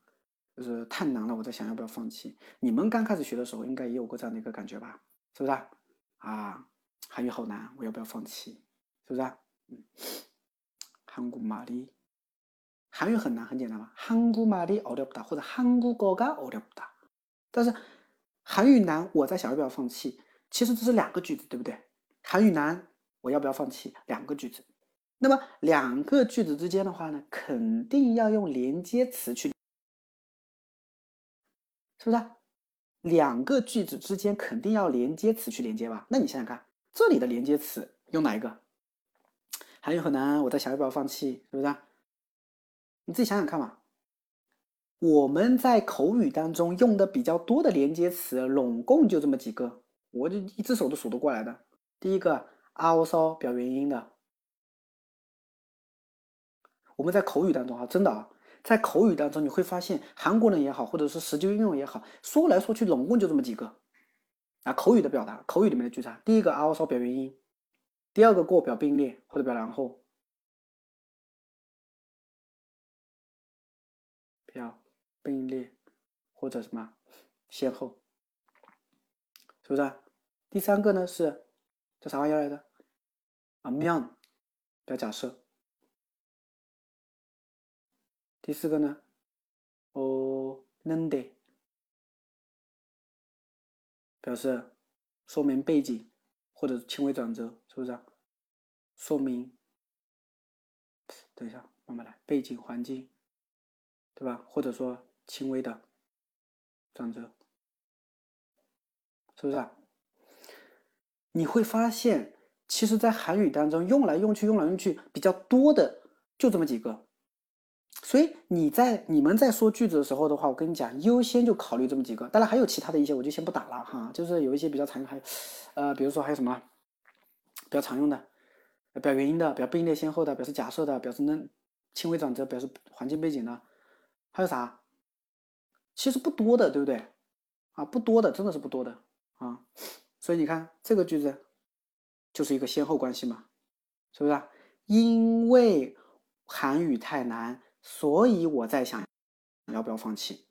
就是太难了，我在想要不要放弃。你们刚开始学的时候，应该也有过这样的一个感觉吧？是不是？啊，韩语好难，我要不要放弃？是不是？嗯，韩国玛丽。韩语很难，很简单嘛。한국말이어렵다或者한국어가어렵 다。 但是韩语难，我在想要不要放弃？其实这是两个句子，对不对？韩语难，我要不要放弃？两个句子。 那么两个句子之间的话呢，肯定要用连接词去，是不是？两个句子之间肯定要连接词去连接吧？那你想想看，这里的连接词用哪一个？韩语很难，我在想要不要放弃？是不是？你自己想想看嘛，我们在口语当中用的比较多的连接词，拢共就这么几个，我就一只手都数得过来的。第一个，ao so 表原因的，我们在口语当中啊，真的啊，在口语当中你会发现，韩国人也好，或者是实际运用也好，说来说去拢共就这么几个啊。口语的表达，口语里面的句子，第一个 ao so 表原因，第二个过表并列或者表然后。表并列或者什么先后，是不是？第三个呢是叫啥玩意儿来着？啊，면表假设。第四个呢，哦，는 데， 表示说明背景或者轻微转折，是不是？啊说明，等一下，慢慢来，背景环境。对吧？或者说轻微的转折，是不是啊？你会发现，其实，在韩语当中用来用去、用来用去比较多的就这么几个。所以你在你们在说句子的时候的话，我跟你讲，优先就考虑这么几个。当然还有其他的一些，我就先不打了哈。就是有一些比较常用，还呃，比如说还有什么比较常用的，表原因的、表并列先后的、表示假设的、表示那轻微转折、表示环境背景的。还有啥？其实不多的，对不对？啊，不多的，真的是不多的啊。所以你看这个句子就是一个先后关系嘛，是不是？因为韩语太难，所以我在想要不要放弃。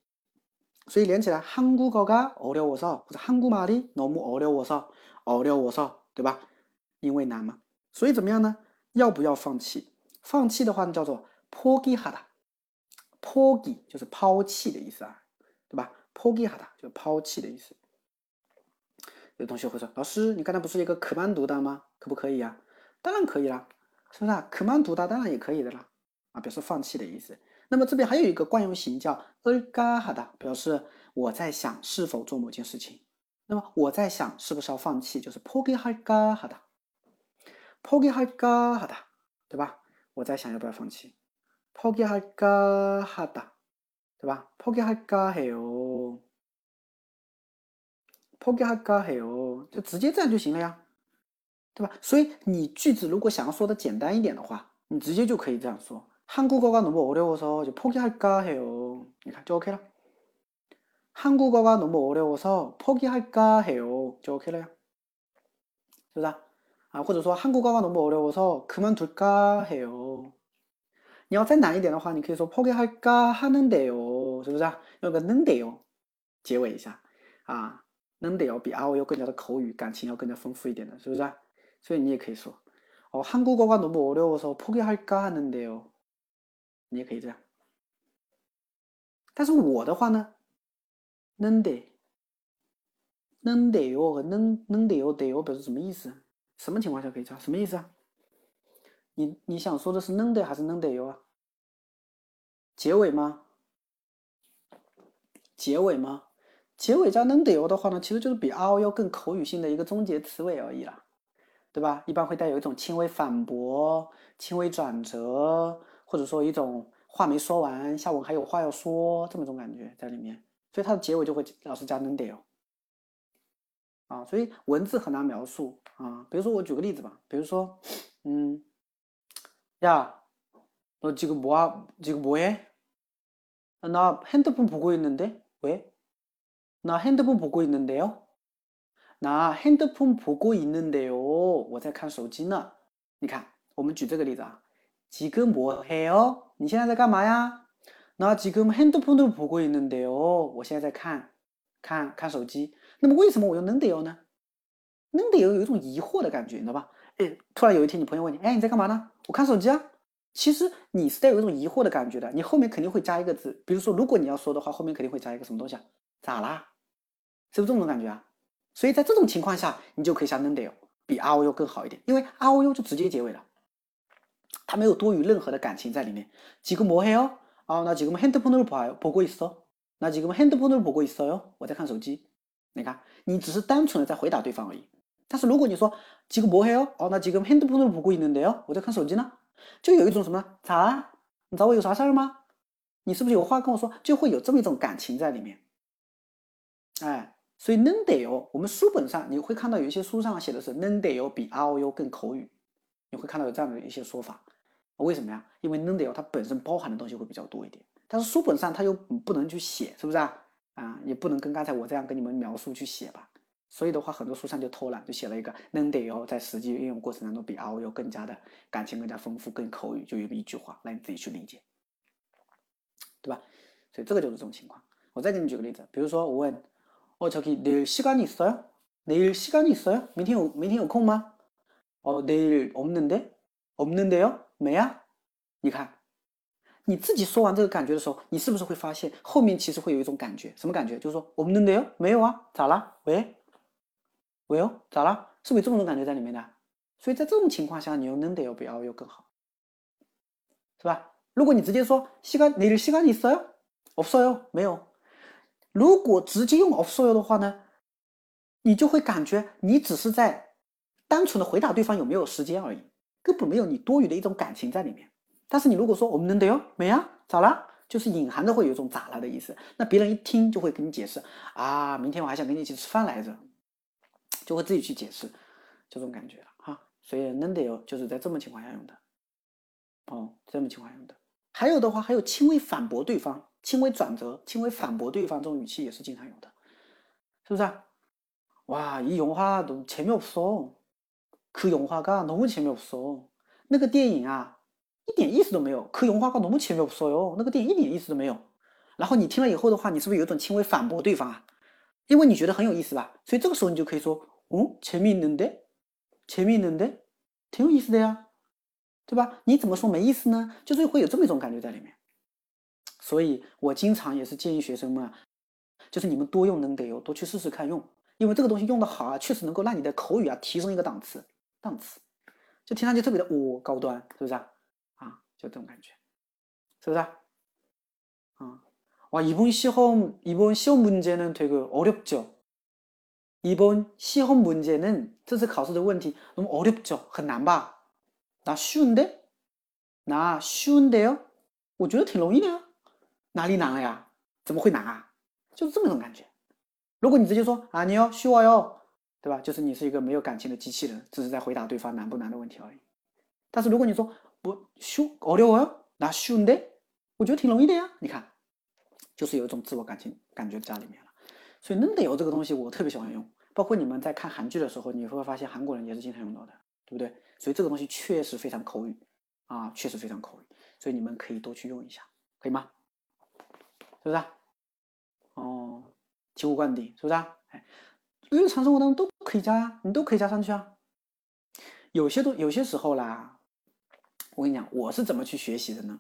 所以连起来，한국어가어려워 서， 或者한국말이너무어려워 서， 어려워 서， 对吧？因为难嘛。所以怎么样呢？要不要放弃？放弃的话呢，叫做포기하 다。 抛弃就是抛弃的意思啊，对吧？抛弃哈的就抛弃的意思。有同学会说：“老师，你刚才不是一个可曼读的吗？可不可以呀？”当然可以啦，是不是啊？可曼读的当然也可以的啦， 啊，表示放弃的意思。那么这边还有一个惯用型叫 ergahada，表示我在想是否做某件事情。那么我在想是不是要放弃，就是 pogihagahada，pogihagahada，对吧？我在想要不要放弃，pogihagahada，对吧？pogihagahayo。抛给哈嘎嘿哦，就直接这样就行了呀，对吧？所以你句子如果想要说的简单一点的话，你直接就可以这样说。 한국어가너무어려워서포기할까해 요。 你看就 OK 了。한국어가너무어려워서포기할까해 요， 就 OK 了呀，是不是啊？啊，或者说한국어가너무어려워서그만둘까해 요。 你要再难一点的话，你可以说포기할까하는데 요， 是不是啊？用个는데 요， 结尾一下啊，는데 요比아오要更加的口语，感情要更加丰富一点的，是不是啊？所以你也可以说哦，한국어가너무어려워서포기할까하는데 요， 你也可以这样。但是我的话呢，能得，能得哟和能能得哟得哟表示什么意思？什么情况下可以加？什么意思啊？你你想说的是能得还是能得哟啊？结尾吗？结尾吗？结尾加能得哟的话呢，其实就是比 ro 要更口语性的一个终结词尾而已啦，对吧？一般会带有一种轻微反驳、轻微转折，或者说一种话没说完，下文还有话要说这么一种感觉在里面，所以它的结尾就会老是加能得哟。啊，所以文字很难描述啊。比如说我举个例子吧，比如说，嗯，呀，너지금뭐하지금뭐해나핸드폰보고있는데 왜？ 那 핸드폰 보고 있는데요. 나 핸드폰 보고 있는데요. 我在看手机呢.你看,我们举这个例子啊. 지금 뭐 해요? 你现在在干嘛呀?나 지금 핸드폰을 보고 있는데요. 我现在在看，看看手机。那么为什么我用能得哟呢？能得哟有一种疑惑的感觉，你知道吧？哎，突然有一天你朋友问你，哎，你在干嘛呢？我看手机啊。其实你是带有一种疑惑的感觉的，你后面肯定会加一个字，比如说如果你要说的话，后面肯定会加一个什么东西啊？咋啦？是不是这种感觉啊？所以在这种情况下，你就可以加能得哟，比 R O U 更好一点，因为 R O U 就直接结尾了， 它没有多余任何的感情在里面。几个摩黑哦，哦，那几个핸드폰을봐보고있 어， 那几个핸드폰을보고있어 요， 我在看手机。你看，你只是单纯的在回答对方而已。但是如果你说几个摩黑哦，哦，那几个핸드폰을보고있는데 요， 我在看手机呢，就有一种什么咋？你找我有啥事儿吗？你是不是有话跟我说？就会有这么一种感情在里面。哎。所以能得哟，我们书本上你会看到有一些书上写的是能得哟比 R O U 更口语， 你会看到有这样的一些说法。为什么呀？因为能得哟它本身包含的东西会比较多一点，但是书本上它又不能去写，是不是啊？啊，也不能跟刚才我这样跟你们描述去写吧。所以的话，很多书上就偷懒，就写了一个能得哟，在实际应用过程当中比 R O U 更加的感情更加丰富、更口语，就有一句话让你自己去理解，对吧？所以这个就是这种情况。我再给你举个例子，比如说我问。哦，저기내일시간이있어요내일시간이있어요明天有明天有空吗？ 哦，내일없는데없는데 요？ 没啊？你看，你自己说完这个感觉的时候，你是不是会发现后面其实会有一种感觉？什么感觉？就是说없는데 요？ 没有啊？咋了？喂？喂哦？咋了？是不是有这种感觉在里面的？所以在这种情况下，你用는데요比要要更好，是吧？如果你直接说시간내일시간이있어요없어요没有。如果直接用 of so 的话呢，你就会感觉你只是在 单纯的回答对方有没有时间而已，根本没有你多余的一种感情在里面。但是你如果说我们能得哟，没啊，咋了？就是隐含的会有一种咋了的意思。那别人一听就会跟你解释啊，明天我还想跟你一起吃饭来着，就会自己去解释这种感觉了哈。所以能得哟就是在这么情况下用的，哦，这么情况下用的。还有的话，还有轻微反驳对方。轻微转折、轻微反驳对方这种语气也是经常有的，是不是啊？哇，이영화너무재미없어 그영화가너무재미없어那个电影啊，一点意思都没有。그영화가너무재미없어 요， 那个电影一点意思都没有。然后你听了以后的话，你是不是有一种轻微反驳对方啊？因为你觉得很有意思吧？所以这个时候你就可以说，哦，재미있는 데， 재미있는 데， 挺有意思的呀，对吧？你怎么说没意思呢？就是会有这么一种感觉在里面。所以我经常也是建议学生们，就是你们多用能得哟，多去试试看用，因为这个东西用的好啊，确实能够让你的口语啊提升一个档次， 档次，就听上去特别的哦高端，是不是啊？啊，就这种感觉，是不是啊？啊，哇，이번시험이번시험문제는되게어렵죠이번시험문제는这次考试的问题너무어렵죠很难吧？나쉬운데나쉬운데요我觉得挺容易的呀。哪里难了呀？怎么会难啊？就是这么一种感觉。如果你直接说啊，你要虚我哟， 对吧？就是你是一个没有感情的机器人，只是在回答对方难不难的问题而已。但是如果你说不虚我溜哦，那虚的，我觉得挺容易的呀。你看，就是有一种自我感情感觉在里面了。所以能得有这个东西，我特别喜欢用。包括你们在看韩剧的时候，你会发现韩国人也是经常用到的，对不对？所以这个东西确实非常口语啊，确实非常口语。所以你们可以多去用一下，可以吗？是不是？哦，醍醐灌顶，是不是？哎，日常生活当中都可以加呀，你都可以加上去啊。有些都有些时候啦，我跟你讲，我是怎么去学习的呢？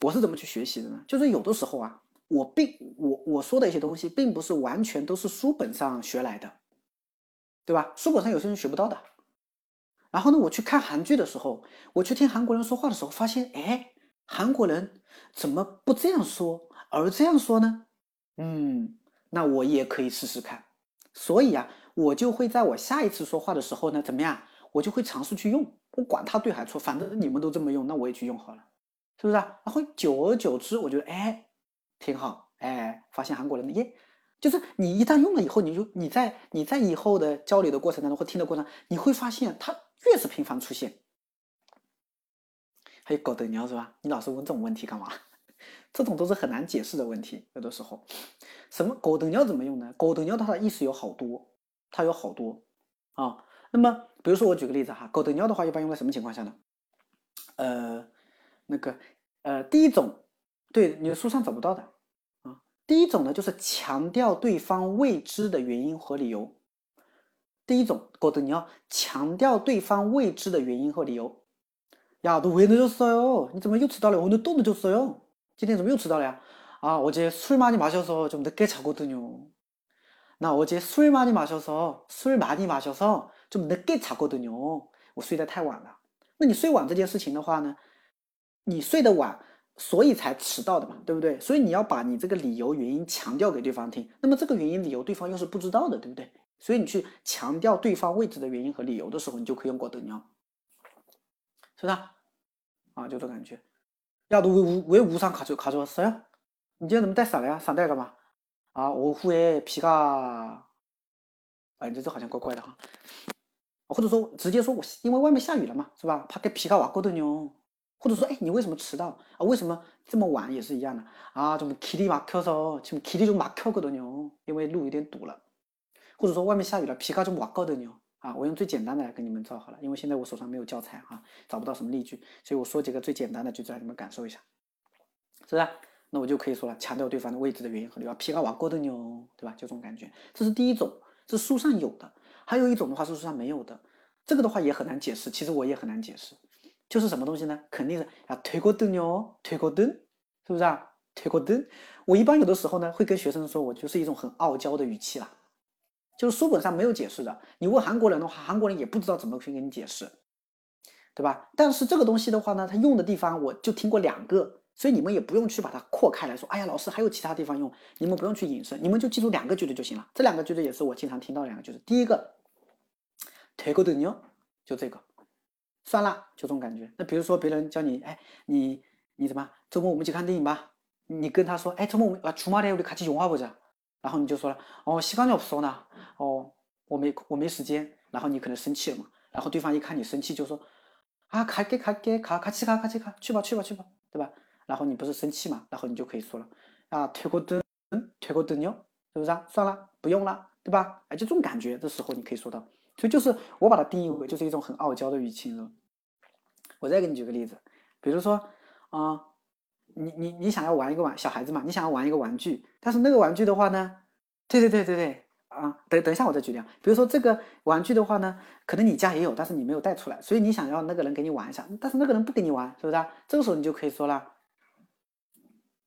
我是怎么去学习的呢？就是有的时候啊，我并我我说的一些东西，并不是完全都是书本上学来的，对吧？书本上有些人学不到的。然后呢，我去看韩剧的时候，我去听韩国人说话的时候，发现，哎，韩国人怎么不这样说，而这样说呢？嗯，那我也可以试试看。所以啊，我就会在我下一次说话的时候呢，怎么样？我就会尝试去用，不管他对还错，反正你们都这么用，那我也去用好了，是不是啊？然后久而久之，我觉得，哎，挺好，哎，发现韩国人耶。就是你一旦用了以后，你就你在你在以后的交流的过程当中或听的过程，你会发现它越是频繁出现。还有狗的你要是吧？你老是问这种问题干嘛？这种都是很难解释的问题有的时候。什么狗等尿怎么用呢？狗等尿它的意思有好多它有好多啊那么比如说我举个例子哈狗等尿的话一般用在什么情况下呢？呃那个呃第一种对你的书上找不到的啊第一种呢就是强调对方未知的原因和理由。第一种狗等尿强调对方未知的原因和理由。呀都围着就说哟你怎么又迟到了？我就动不就说哟今天怎么又迟到了呀？啊，어제술많이마셔서좀늦게자거든 요。 那어제술많이마셔서술많이마셔서좀늦게자거든 요。 我睡得太晚了。那你睡晚这件事情的话呢，你睡得晚。所以才迟到的嘛，对不对？所以你要把你这个理由原因强调给对方听。那么这个原因理由对方又是不知道的，对不对？所以你去强调对方未知的原因和理由的时候，你就可以用过的鸟，是不是啊？啊，就这感觉。 야너왜왜우산가져가져왔어 요？ 你今天怎么带伞了呀？伞带干嘛？啊，오후에비가哎，这这好像怪怪的哈。或者说直接说我因为外面下雨了嘛，是吧？밖에비가왔거든 요。 或者说，哎，你为什么迟到啊？为什么这么晚也是一样的啊？좀길이막혀서지금길이좀막혔거든 요， 因为路有点堵了。或者说外面下雨了，비가좀왔거든 요。 啊，我用最简单的来给你们造好了，因为现在我手上没有教材啊，找不到什么例句，所以我说几个最简单的句子让你们感受一下。是啊，那我就可以说了，强调对方的位置的原因和理由。皮卡瓦过的牛，对吧？就这种感觉，这是第一种，是书上有的，还有一种的话是书上没有的。这个的话也很难解释，其实我也很难解释，就是什么东西呢？肯定是啊，推过灯牛，推过灯，是不是啊？推过灯，我一般有的时候呢，会跟学生说，我就是一种很傲娇的语气啦。就是书本上没有解释的。你问韩国人的话，韩国人也不知道怎么去给你解释，对吧？但是这个东西的话呢，它用的地方我就听过两个，所以你们也不用去把它扩开来说。哎呀，老师还有其他地方用，你们不用去引申，你们就记住两个句子就行了。这两个句子也是我经常听到的两个句子。第一个，推过灯哟，就这个。算了，就这种感觉。那比如说别人叫你，哎，你你怎么周末我们一起看电影吧？你跟他说，哎，周末我们啊，주말에우리같이영화보 자。 然后你就说了，哦，시간이없어 나， 哦，我没我没时间。然后你可能生气了嘛？然后对方一看你生气，就说，啊，갈게갈게가같이가같이가去吧去吧去吧，对吧？然后你不是生气嘛？然后你就可以说了，啊，퇴고 든， 퇴고 든 요， 是不是啊？算了，不用了，对吧？哎，就这种感觉，这时候你可以说到。所以就是我把它定义为就是一种很傲娇的语气了。我再给你举个例子，比如说啊， 你你你想要玩一个玩小孩子嘛，你想要玩一个玩具，但是那个玩具的话呢，对对对对对啊，等等一下我再举例啊。比如说这个玩具的话呢，可能你家也有，但是你没有带出来，所以你想要那个人给你玩一下，但是那个人不给你玩，是不是啊？这个时候你就可以说了，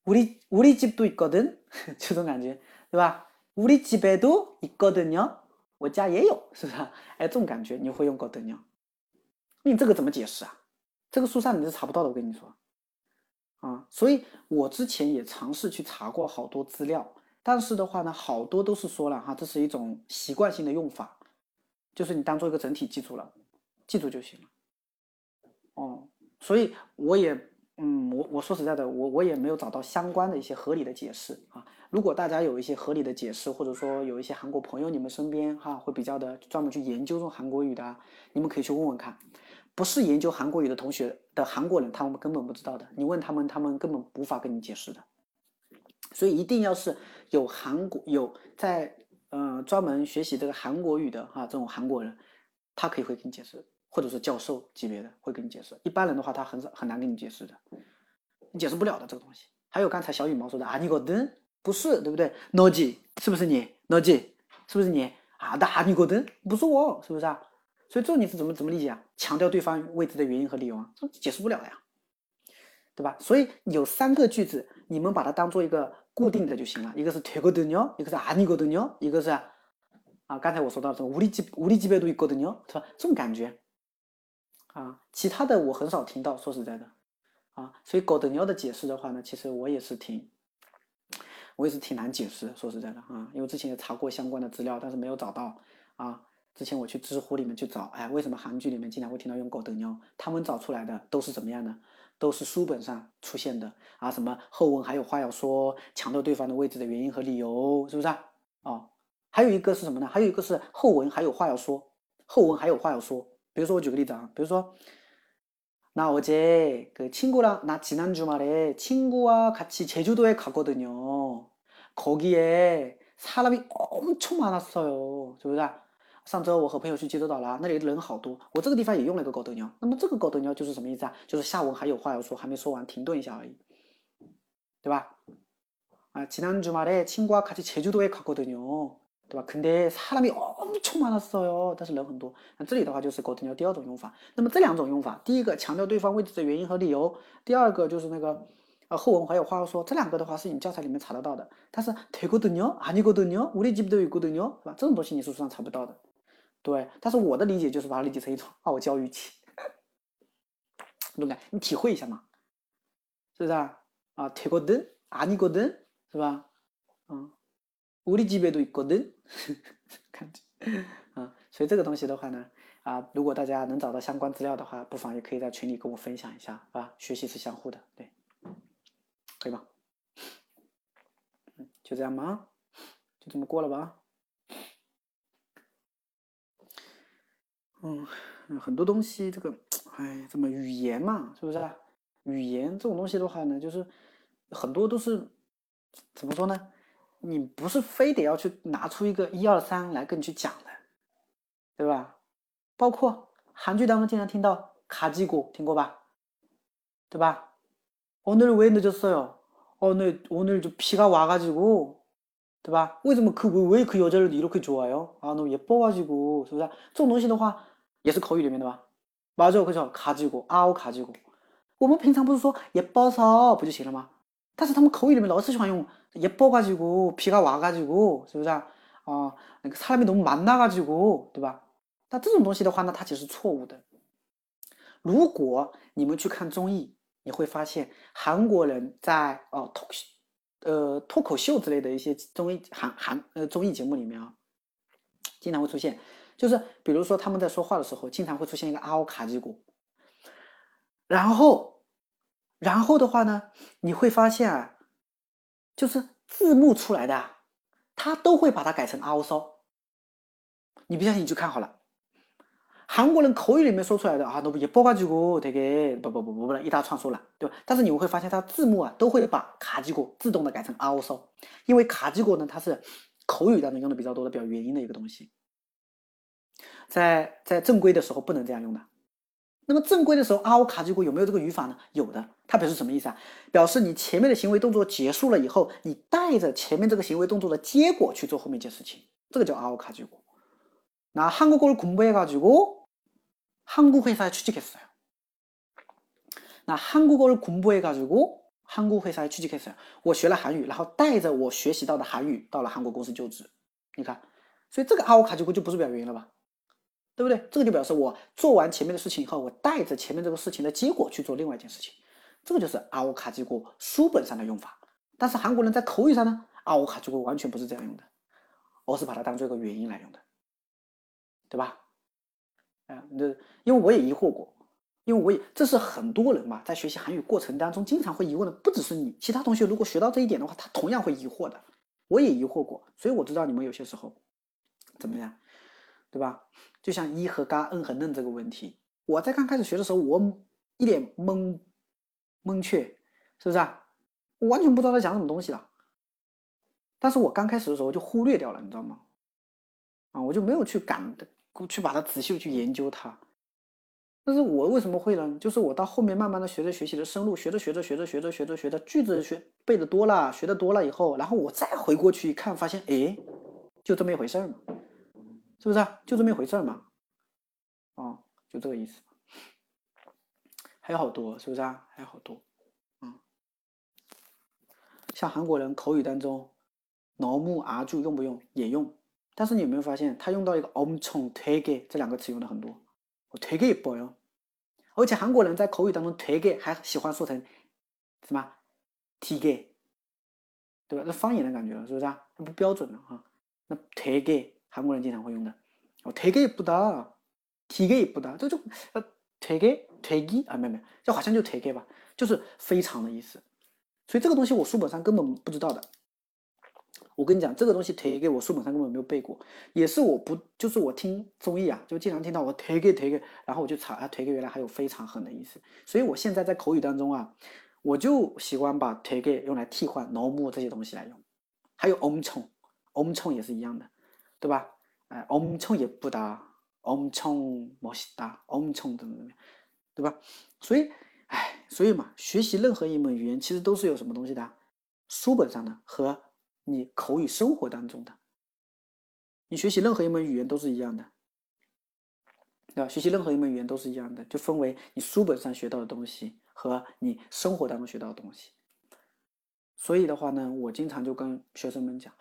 우리우리집도있거 든， [LAUGHS] 这种感觉，对吧？우리집에도있거든 요。 我家也有，是不是？哎，这种感觉你会用高德鸟？你这个怎么解释啊？这个书上你是查不到的，我跟你说 啊。所以我之前也尝试去查过好多资料，但是的话呢，好多都是说了哈，这是一种习惯性的用法，就是你当做一个整体记住了，记住就行了。哦，所以我也。嗯，我我说实在的，我我也没有找到相关的一些合理的解释啊。如果大家有一些合理的解释，或者说有一些韩国朋友，你们身边哈会比较的专门去研究这种韩国语的，你们可以去问问看。不是研究韩国语的同学的韩国人，他们根本不知道的。你问他们，他们根本无法跟你解释的。所以一定要是有韩国有在呃专门学习这个韩国语的哈这种韩国人，他可以会给你解释。或者是教授级别的会跟你解释，一般人的话他很少很难跟你解释的，你解释不了的这个东西。还有刚才小羽毛说的啊，你个灯不是对不对？No G 是不是你？No G 是不是你啊？那啊你个灯不是我，是不是啊？所以这你是怎么怎么理解啊？强调对方未知的原因和理由啊，这解释不了的呀。 对吧？所以有三个句子，你们把它当做一个固定的就行了。一个是되거든 요， 一个是아니거든 요， 一个是啊，刚才我说到这个우리집우리집에도있거든 요， 是吧？这种感觉啊，其他的我很少听到，说实在的啊，所以거든요的解释的话呢，其实我也是挺，我也是挺难解释的，说实在的啊，因为之前也查过相关的资料，但是没有找到啊。 之前我去知乎里面去找，哎，为什么韩剧里面经常会听到用狗的妞？他们找出来的都是怎么样呢？都是书本上出现的啊，什么后文还有话要说，强调对方的位置的原因和理由，是不是啊？哦，还有一个是什么呢？还有一个是后文还有话要说，后文还有话要说。比如说我举个例子啊，比如说，나어제그친구랑나지난주말에친구와같이제주도에갔거든요거기에사람이엄청많았어요是不是？ 上周我和朋友去济州岛了，那里人好多。我这个地方也用了个狗头鸟，那么这个狗头鸟就是什么意思啊？就是下文还有话要说，还没说完，停顿一下而已，对吧？啊，지난주말에친구와같이제주도에갔거든 요， 对吧？근데사람이엄청많았어 요， 但是人很多。那这里的话就是狗头鸟第二种用法。那么这两种用法，第一个强调对方位置的原因和理由，第二个就是那个呃后文还有话要说，这两个的话是你教材里面查得到的。但是되거든요아니거든요우리집도있거든 요， 是吧？这种东西你是书上查不到的。 对，但是我的理解就是把它理解成一种傲娇语气，懂不你体会一下嘛，是不是啊？啊，되거든아니거든是吧？嗯，우리집에도있거 든， [LAUGHS] 感觉啊，所以这个东西的话呢，啊，如果大家能找到相关资料的话，不妨也可以在群里跟我分享一下，是吧？学习是相互的，对，可以吗？嗯，就这样吗？就这么过了吧？ 嗯，很多东西，这个，哎，怎么语言嘛，是不是？语言这种东西的话呢，就是很多都是怎么说呢？你不是非得要去拿出一个一二三来跟你去讲的，对吧？包括韩剧当中经常听到卡基果，听过吧？对吧？오늘왜늦었어 요？ 오늘오늘좀비가와가지 고， 对吧？为什么그왜그여자를이렇게좋아요아너예뻐가지 고， 是不是？这种东西的话。 也是口语里面的吧？马上会说卡吉果，啊，卡吉果。我们平常不是说也包骚不就行了吗？但是他们口语里面老是喜欢用也包가지 고， 皮가와가지 고， 是不是啊？啊，那个사람이너무많아가지 고， 对吧？那这种东西的话呢，它其实是错误的。如果你们去看综艺，你会发现韩国人在哦脱呃脱口秀之类的一些综艺韩韩呃综艺节目里面啊，经常会出现。 就是比如说他们在说话的时候，经常会出现一个啊欧卡基果，然后，然后的话呢，你会发现啊，就是字幕出来的，他都会把它改成啊欧骚。你不相信你去看好了，韩国人口语里面说出来的啊，都也包卡基果，这个不不不不不一大串说了，对吧？但是你会发现，它字幕啊都会把卡基果自动的改成啊欧骚，因为卡基果呢，它是口语当中用的比较多的比较元音的一个东西。在在正规的时候不能这样用的，那么正规的时候啊，我卡机过有没有这个语法呢？有的，它表示什么意思啊？表示你前面的行为动作结束了以后，你带着前面这个行为动作的结果去做后面一件事情，这个叫啊，我卡机过。那韩国语공부해가지고한국회사에취직했어요那韩国语공부해가지고한국회사에취직했어요我学了韩语，然后带着我学习到的韩语到了韩国公司就职。你看，所以这个啊，我卡机过就不是表原因了吧？ 对不对？这个就表示我做完前面的事情以后，我带着前面这个事情的结果去做另外一件事情，这个就是阿乌卡基果书本上的用法。但是韩国人在口语上呢，阿乌卡基果完全不是这样用的，而是把它当做一个原因来用的，对吧？啊，那因为我也疑惑过，因为我也这是很多人嘛，在学习韩语过程当中经常会疑问的，不只是你，其他同学如果学到这一点的话，他同样会疑惑的。我也疑惑过，所以我知道你们有些时候怎么样，对吧？就像一和嘎、嗯和嫩这个问题，我在刚开始学的时候，我一脸懵懵却，是不是啊？我完全不知道他讲什么东西了。但是我刚开始的时候就忽略掉了，你知道吗？啊，我就没有去赶去把它仔细去研究它。但是我为什么会呢？就是我到后面慢慢的学着学习的深入，学着学着学着学着学着学着句子学背的多了，学的多了以后，然后我再回过去一看，发现哎，就这么一回事儿嘛。是不是啊？就这么一回事嘛，啊，就这个意思。还有好多，是不是啊？还有好多，嗯，像韩国人口语当中，노무아주用不用？也用。但是你有没有发现，他用到一个엄청퇴게这两个词用的很多。我퇴게이뻐 요。 而且韩国人在口语当中，퇴게还喜欢说成什么？퇴 게， 对吧？那方言的感觉了，是不是啊？那不标准了哈。那퇴게 韩国人经常会用的。我되게예쁘 다， 되 게 예쁘 다， 这就呃되게되 기， 啊，没有没有，这好像就되게吧，就是非常的意思。所以这个东西我书本上根本不知道的。我跟你讲，这个东西推给我书本上根本没有背过，也是我不就是我听综艺啊，就经常听到我推给推给，然后我就查啊，推给原来还有非常狠的意思。所以我现在在口语当中啊，我就喜欢把推给用来替换 no more 这些东西来用，还有 om c o m c 也是一样的， 对吧？哎，om c也不搭，om c 멋있 다， om c 怎么怎么样，对吧？所以，哎，所以嘛，学习任何一门语言其实都是有什么东西的，书本上的和。你口语生活当中的，你学习任何一门语言都是一样的，对吧？学习任何一门语言都是一样的，就分为你书本上学到的东西和你生活当中学到的东西。所以的话呢，我经常就跟学生们讲，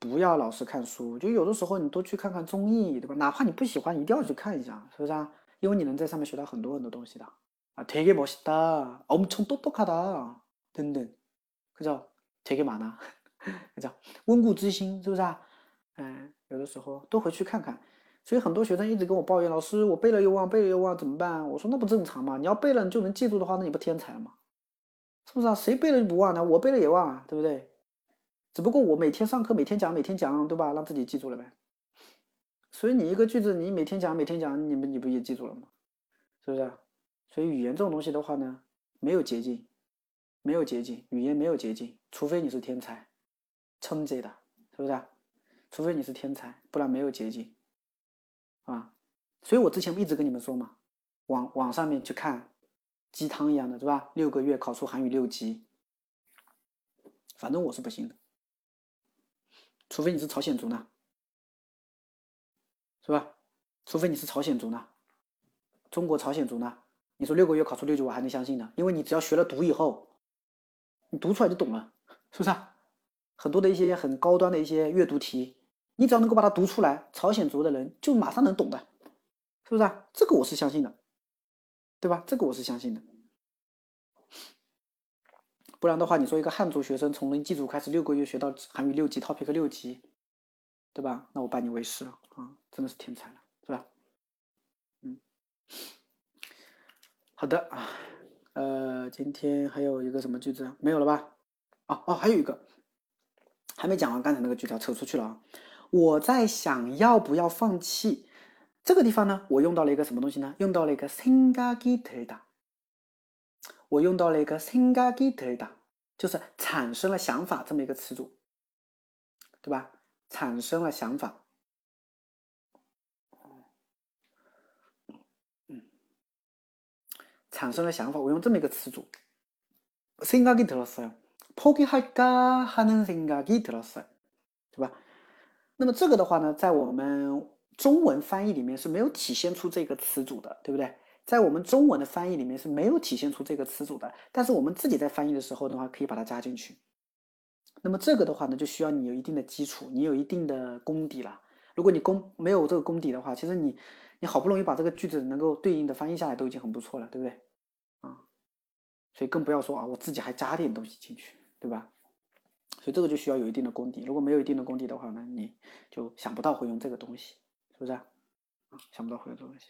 不要老是看书，就有的时候你多去看看综艺，对吧？哪怕你不喜欢，一定要去看一下，是不是啊？因为你能在上面学到很多很多东西的啊，되게멋있 다， 엄청똑똑하 다， 等等，그죠되게많 아。 叫温故知新，是不是啊？嗯，有的时候多回去看看。所以很多学生一直跟我抱怨，老师，我背了又忘，背了又忘，怎么办？我说那不正常吗？你要背了你就能记住的话，那你不天才了吗？是不是啊？谁背了就不忘呢？我背了也忘啊，对不对？ 只不过我每天上课，每天讲，每天讲，对吧？让自己记住了呗。所以你一个句子，你每天讲，每天讲，你们你不也记住了吗？是不是？所以语言这种东西的话呢，没有捷径，没有捷径，语言没有捷径，除非你是天才。称职的，是不是？除非你是天才，不然没有捷径啊！所以我之前不一直跟你们说嘛，网网上面去看鸡汤一样的，是吧？六个月考出韩语六级，反正我是不行的。除非你是朝鲜族呢，是吧？除非你是朝鲜族呢，中国朝鲜族呢？你说六个月考出六级，我还能相信呢，因为你只要学了读以后，你读出来就懂了，是不是？很多的一些很高端的一些阅读题，你只要能够把它读出来，朝鲜族的人就马上能懂的，是不是啊？这个我是相信的，对吧？这个我是相信的。不然的话，你说一个汉族学生从零基础开始六个月学到韩语六级，Topic 六级，对吧？那我拜你为师了啊，真的是天才了，是吧？嗯，好的啊，呃，今天还有一个什么句子没有了吧？哦哦，还有一个。还没讲完，刚才那个句子扯出去了啊！我在想要不要放弃这个地方呢？我用到了一个什么东西呢？用到了一个생각이들 다。 我用到了一个생각이들 다， 就是产生了想法这么一个词组，对吧？产生了想法，嗯，产生了想法，我用这么一个词组，생각이들었어 요。 포기할까하는생각이들었어 요， 对吧？那么这个的话呢，在我们中文翻译里面是没有体现出这个词组的，对不对？ 在我们中文的翻译里面是没有体现出这个词组的，但是我们自己在翻译的时候的话，可以把它加进去。那么这个的话呢，就需要你有一定的基础，你有一定的功底了。如果你功没有这个功底的话，其实你你好不容易把这个句子能够对应的翻译下来，都已经很不错了，对不对？啊，所以更不要说啊，我自己还加点东西进去。对吧？所以这个就需要有一定的功底。如果没有一定的功底的话呢，你就想不到会用这个东西，是不是啊？想不到会用这个东西，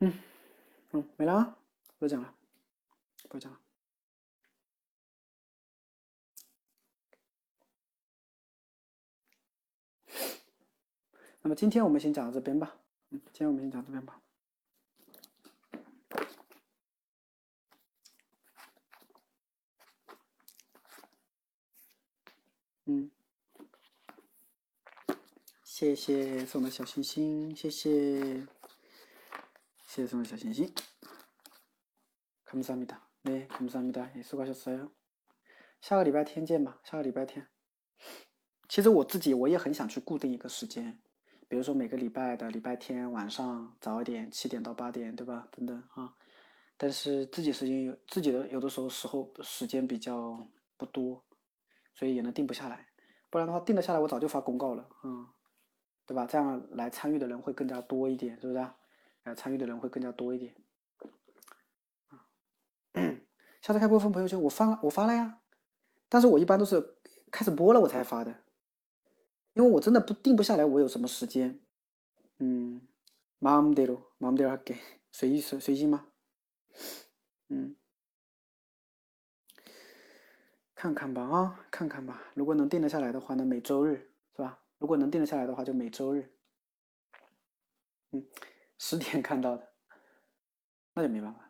嗯嗯，没了，不要讲了，不要讲了。[SNIFFS] 那么今天我们先讲到这边吧。嗯，今天我们先讲这边吧。嗯。谢谢送的小心心，谢谢。谢谢送的小心心。감사합니다 네， 감사합니다也수고하셨어 요。 下个礼拜天见吧，下个礼拜天。其实我自己我也很想去固定一个时间，比如说每个礼拜的礼拜天晚上早一点，七点到八点，对吧？等等啊。但是自己时间有自己的有的时候时候时间比较不多，所以也能定不下来。不然的话，定得下来我早就发公告了，嗯，对吧？这样来参与的人会更加多一点，是不是？ 来参与的人会更加多一点。下次开播分朋友圈，我发了，我发了呀。但是我一般都是开始播了我才发的，因为我真的不定不下来我有什么时间。嗯，마음대로마음대로할 게， 随意随随心吗？嗯，看看吧啊，看看吧。如果能定得下来的话呢，每周日是吧？如果能定得下来的话，就每周日。嗯， 十点看到的，那就没办法。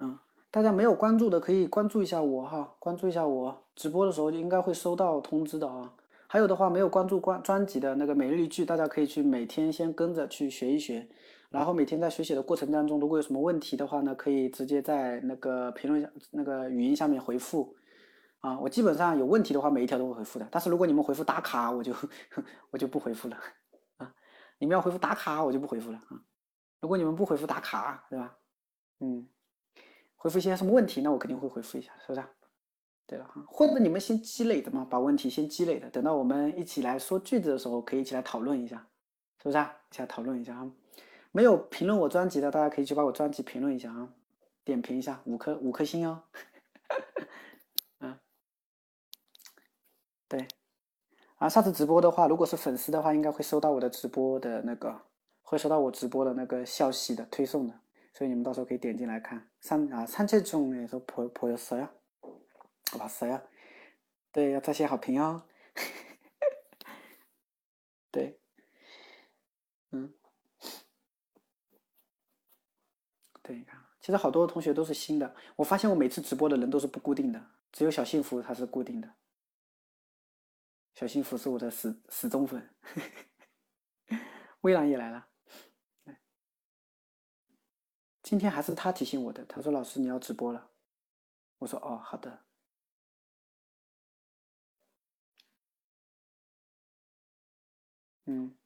嗯，大家没有关注的可以关注一下我哈，关注一下我直播的时候就应该会收到通知的啊。还有的话，没有关注关专辑的那个每日一句，大家可以去每天先跟着去学一学，然后每天在学习的过程当中，如果有什么问题的话呢，可以直接在那个评论下那个语音下面回复，啊，我基本上有问题的话，每一条都会回复的。但是如果你们回复打卡，我就 [LAUGHS] 我就不回复了，啊，你们要回复打卡，我就不回复了啊。如果你们不回复打卡，对吧？嗯，回复一些什么问题，那我肯定会回复一下，是不是？对了哈，或者你们先积累的嘛，把问题先积累的，等到我们一起来说句子的时候，可以一起来讨论一下，是不是啊？一起来讨论一下啊。没有评论我专辑的，大家可以去把我专辑评论一下啊，点评一下，五颗五颗星哦。对。啊，上次直播的话，如果是粉丝的话，应该会收到我的直播的那个，会收到我直播的那个消息的推送的，所以你们到时候可以点进来看。三啊，三千中诶，说破破要死呀。哇塞，对，要再写好评哦。[LAUGHS] 对，嗯，对，你看，其实好多同学都是新的。我发现我每次直播的人都是不固定的，只有小幸福他是固定的。小幸福是我的死死忠粉。微蓝也来了，今天还是他提醒我的，他说：“老师你要直播了。”我说：“哦，好的。”嗯，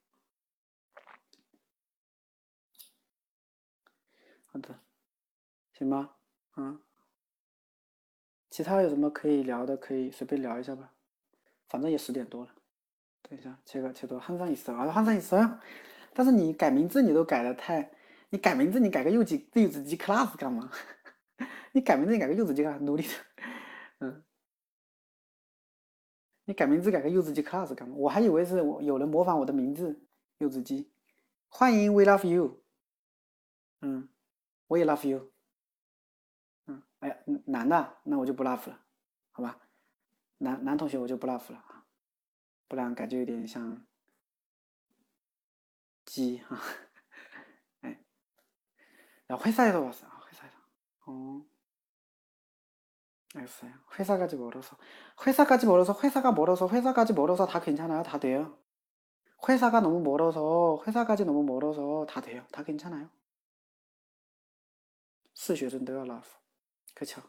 好的，行吧，嗯，其他有什么可以聊的，可以随便聊一下吧，反正也十点多了。等一下，切个切多汉上一色啊，汉上一色呀。但是你改名字你都改的太，你改名字你改个柚子柚子鸡 class 干嘛？[LAUGHS] 你改名字你改个柚子鸡干努力的，嗯。你改名字改个柚子鸡 class 干嘛？我还以为是有人模仿我的名字，柚子鸡。欢迎 we love you。嗯，我也 love you。嗯，哎呀，男的那我就不 love 了，好吧？男男同学我就不 love 了啊，不然感觉有点像鸡哈。哎，然后회사에서왔어会赛的。哦。 알겠어요. 회사까지 멀어서 회사까지 멀어서 회사가 멀어서 회사까지 멀어서 다 괜찮아요. 다 돼요. 회사가 너무 멀어서 회사까지 너무 멀어서 다 돼요. 다 괜찮아요. 是学生都要 love. 그쵸?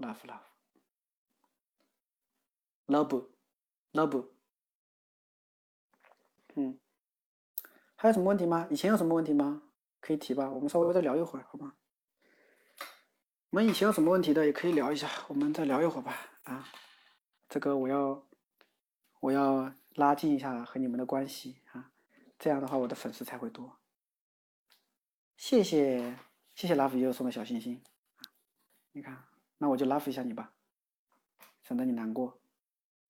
love love. Love love. 嗯，还有什么问题吗？以前有什么问题吗？可以提吧，我们稍微再聊一会儿，好吗？我们以前有什么问题的也可以聊一下，我们再聊一会儿吧。啊，这个我要我要拉近一下和你们的关系啊，这样的话我的粉丝才会多。谢谢谢谢 love you 送的小心心，你看，那我就 love 一下你吧，省得你难过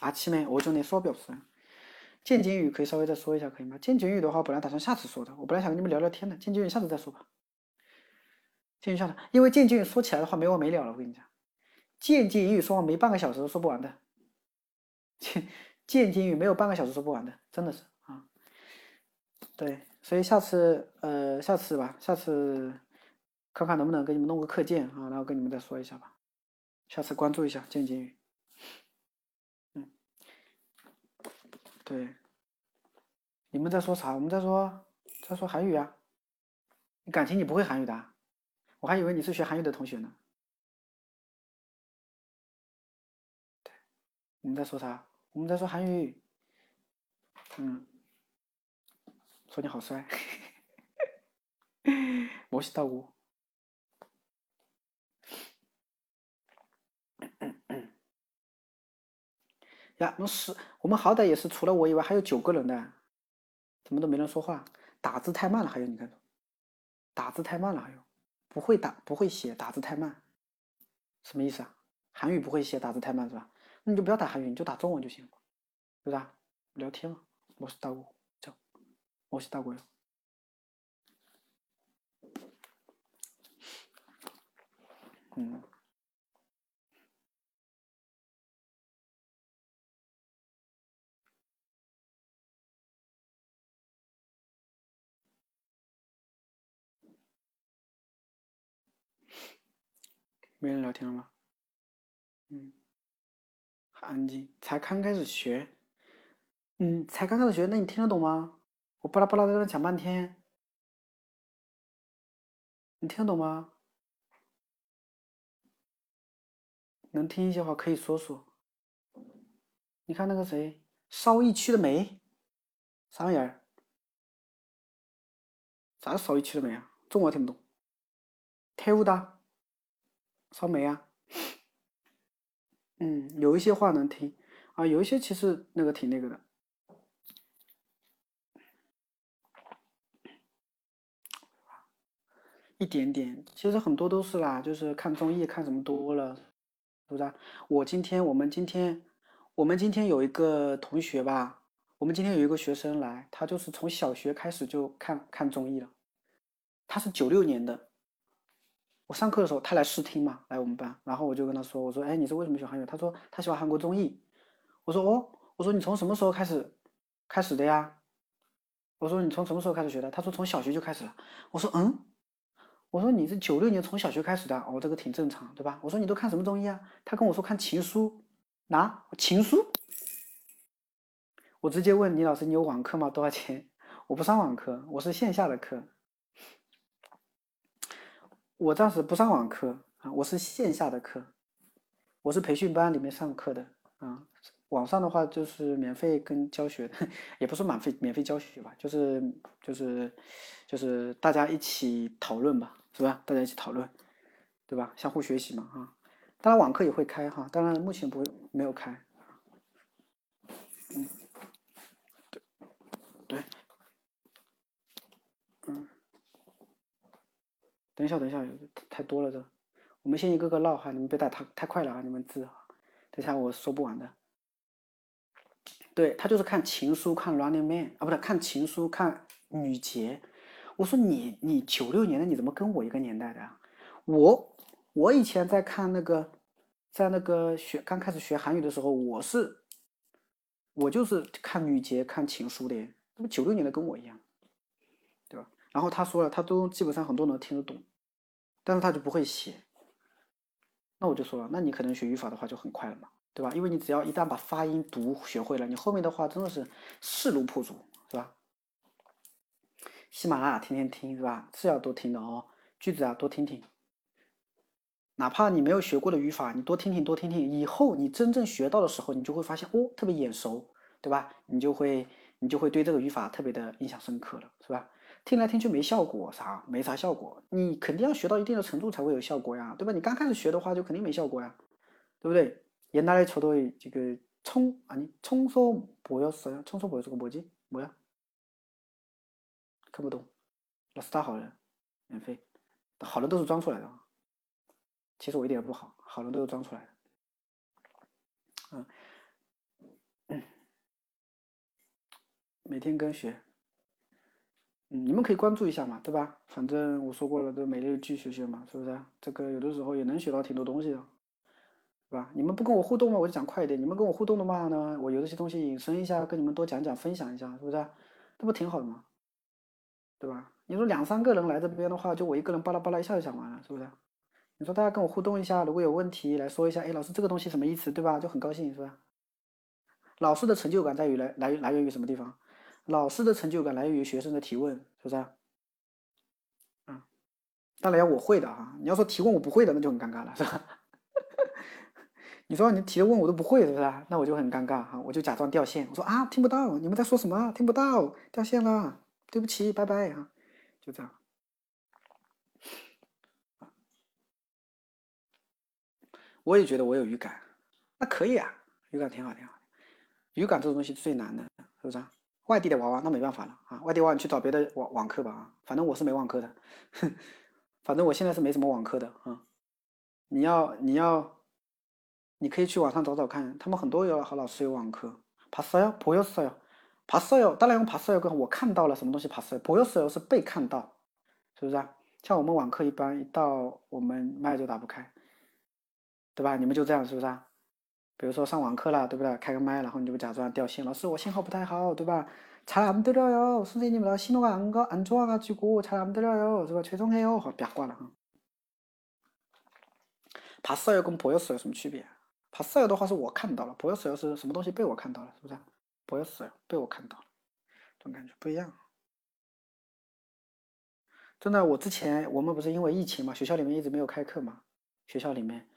아침에 오전에 수업이 없어요. 见景语可以稍微再说一下，可以吗？见景语的话，我本来打算下次说的，我本来想跟你们聊聊天的。见景语下次再说吧。见景语下次，因为见景语说起来的话没完没了了，我跟你讲，见景语说完没半个小时都说不完的。见见景语没有半个小时说不完的，真的是啊。对，所以下次呃下次吧，下次看看能不能给你们弄个课件啊，然后跟你们再说一下吧。下次关注一下见景语。 对，你们在说啥？我们在说，在说韩语啊！你感情你不会韩语的，我还以为你是学韩语的同学呢。对，我们在说啥？我们在说韩语。嗯，说你好帅，我是大姑。呀，我们十，我们好歹也是除了我以外还有九个人的，怎么都没人说话？打字太慢了，还有你看，打字太慢了，还有不会打不会写，打字太慢，什么意思啊？韩语不会写，打字太慢是吧？那你就不要打韩语，你就打中文就行，对吧？聊天嘛，我是大国，叫我是大国哟。嗯。没人聊天了吗？嗯，很安静，才刚开始学。嗯，才刚开始学，那你听得懂吗？我巴拉巴拉在那讲半天，你听得懂吗？能听一些话可以说说。你看那个谁，烧一区的煤，啥玩意儿？啥是烧一区的煤啊？中文听不懂。太武的。烧煤啊，嗯，有一些话能听啊，有一些其实那个挺那个的，一点点，其实很多都是啦，就是看综艺看什么多了，是不是？我今天我们今天我们今天有一个同学吧，我们今天有一个学生来，他就是从小学开始就看看综艺了，他是九六年的。我上课的时候，他来试听嘛，来我们班，然后我就跟他说：“我说，哎，你是为什么喜欢韩语？”他说：“他喜欢韩国综艺。”我说：“哦，我说你从什么时候开始开始的呀？”我说：“你从什么时候开始学的？”他说：“从小学就开始了。”我说：“嗯，我说你是九六年从小学开始的，哦，这个挺正常，对吧？”我说：“你都看什么综艺啊？”他跟我说：“看《情书》，拿《情书》。”我直接问李老师：“你有网课吗？多少钱？” [LAUGHS] 我不上网课，我是线下的课。我暂时不上网课啊，我是线下的课，我是培训班里面上课的啊。网上的话就是免费跟教学，[LAUGHS] 也不是免费免费教学吧，就是就是就是大家一起讨论吧，是吧？大家一起讨论，对吧？相互学习嘛，啊。当然网课也会开哈，当然目前不没有开。嗯，对对，嗯。等一下，等一下，太多了这。我们先一个个唠哈，你们别打太太快了啊，你们字啊，等下我说不完的。对他就是看情书，看 Running Man 啊，不对看情书，看女杰。我说你你九六年的你怎么跟我一个年代的啊？我我以前在看那个，在那个学刚开始学韩语的时候，我是我就是看女杰看情书的，那不九六年的跟我一样，然后他说了，他都基本上很多能听得懂。但是他就不会写，那我就说了，那你可能学语法的话就很快了嘛，对吧？因为你只要一旦把发音读学会了，你后面的话真的是势如破竹，是吧？喜马拉雅天天听，是吧？是要多听的哦，句子啊多听听，哪怕你没有学过的语法，你多听听多听听，以后你真正学到的时候，你就会发现哦，特别眼熟，对吧？你就会你就会对这个语法特别的印象深刻了，是吧？听来听去没效果，啥没啥效果，你肯定要学到一定的程度才会有效果呀，对吧？你刚开始学的话就肯定没效果呀，对不对？옛날에저도지금청아니청소뭐였어요청소뭐였어뭐지뭐야看不懂，老师太好了， 免费，好的都是装出来的啊。其实我一点也不好，好的都是装出来的。嗯，[COUGHS] 每天跟学， 嗯，你们可以关注一下嘛，对吧？反正我说过了，都每日剧学学嘛，是不是？这个有的时候也能学到挺多东西的，对吧？你们不跟我互动嘛，我就讲快一点；你们跟我互动的话呢，我有这些东西引申一下，跟你们多讲讲，分享一下，是不是？这不挺好的吗？对吧？你说两三个人来这边的话，就我一个人巴拉巴拉一下就讲完了，是不是？你说大家跟我互动一下，如果有问题来说一下，哎，老师这个东西什么意思，对吧？就很高兴，是吧？老师的成就感在于来来来源于什么地方？老师的成就感来源于学生的提问，是不是？嗯，当然要我会的哈。你要说提问我不会的，那就很尴尬了，是吧？[LAUGHS] 你说你提的问我都不会，是不是？那我就很尴尬哈，我就假装掉线，我说啊听不到，你们在说什么？听不到，掉线了，对不起，拜拜哈，就这样。我也觉得我有语感，那可以啊，语感挺好挺好。语感这种东西最难的，是不是啊？外地的娃娃那没办法了啊，外地娃娃你去找别的网网课吧啊，反正我是没网课的，哼，[LAUGHS] 反正我现在是没什么网课的啊。你要你要，你可以去网上找找看，他们很多有好老师有网课。봤어 요， 보였어 요， 봤어 요。 当然用봤어요跟我看到了什么东西봤어 요， 보였어요是被看到，是不是啊？像我们网课一般，一到我们麦就打不开。对吧？你们就这样是不是啊？ 比如说上网课了，对不对？开个麦，然后你就假装掉线，老师我信号不太好，对吧？잘안들어 요， 선생님나신호가안가안좋아가지고잘안들어 요， 是吧？죄송해 요， 好，别挂了哈。봤어요跟보였어有什么区别？봤어요的话是我看到了，보였어是什么东西被我看到了，是不是？보였어被我看到了，这种感觉不一样。真的，我之前我们不是因为疫情嘛，学校里面一直没有开课嘛，学校里面。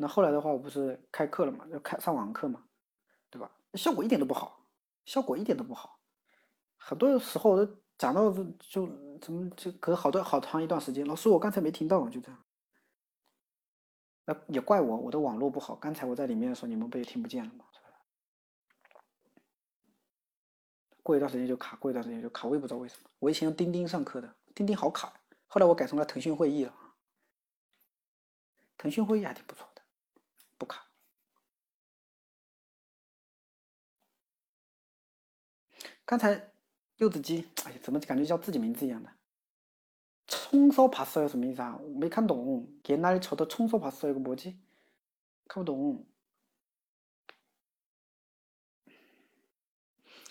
那后来的话，我不是开课了嘛，要开上网课嘛，对吧？效果一点都不好，效果一点都不好，很多时候都讲到就怎么就隔好多好长一段时间，老师我刚才没听到，就这样。那也怪我，我的网络不好，刚才我在里面的时候你们不也听不见了吗？过一段时间就卡，过一段时间就卡，我也不知道为什么。我以前用钉钉上课的，钉钉好卡，后来我改成了腾讯会议了，腾讯会议还挺不错。刚才柚子鸡，哎，怎么感觉叫自己名字一样的？冲烧帕斯有什么意思啊？我没看懂。给哪里瞅的冲烧帕斯有个逻辑？看不懂。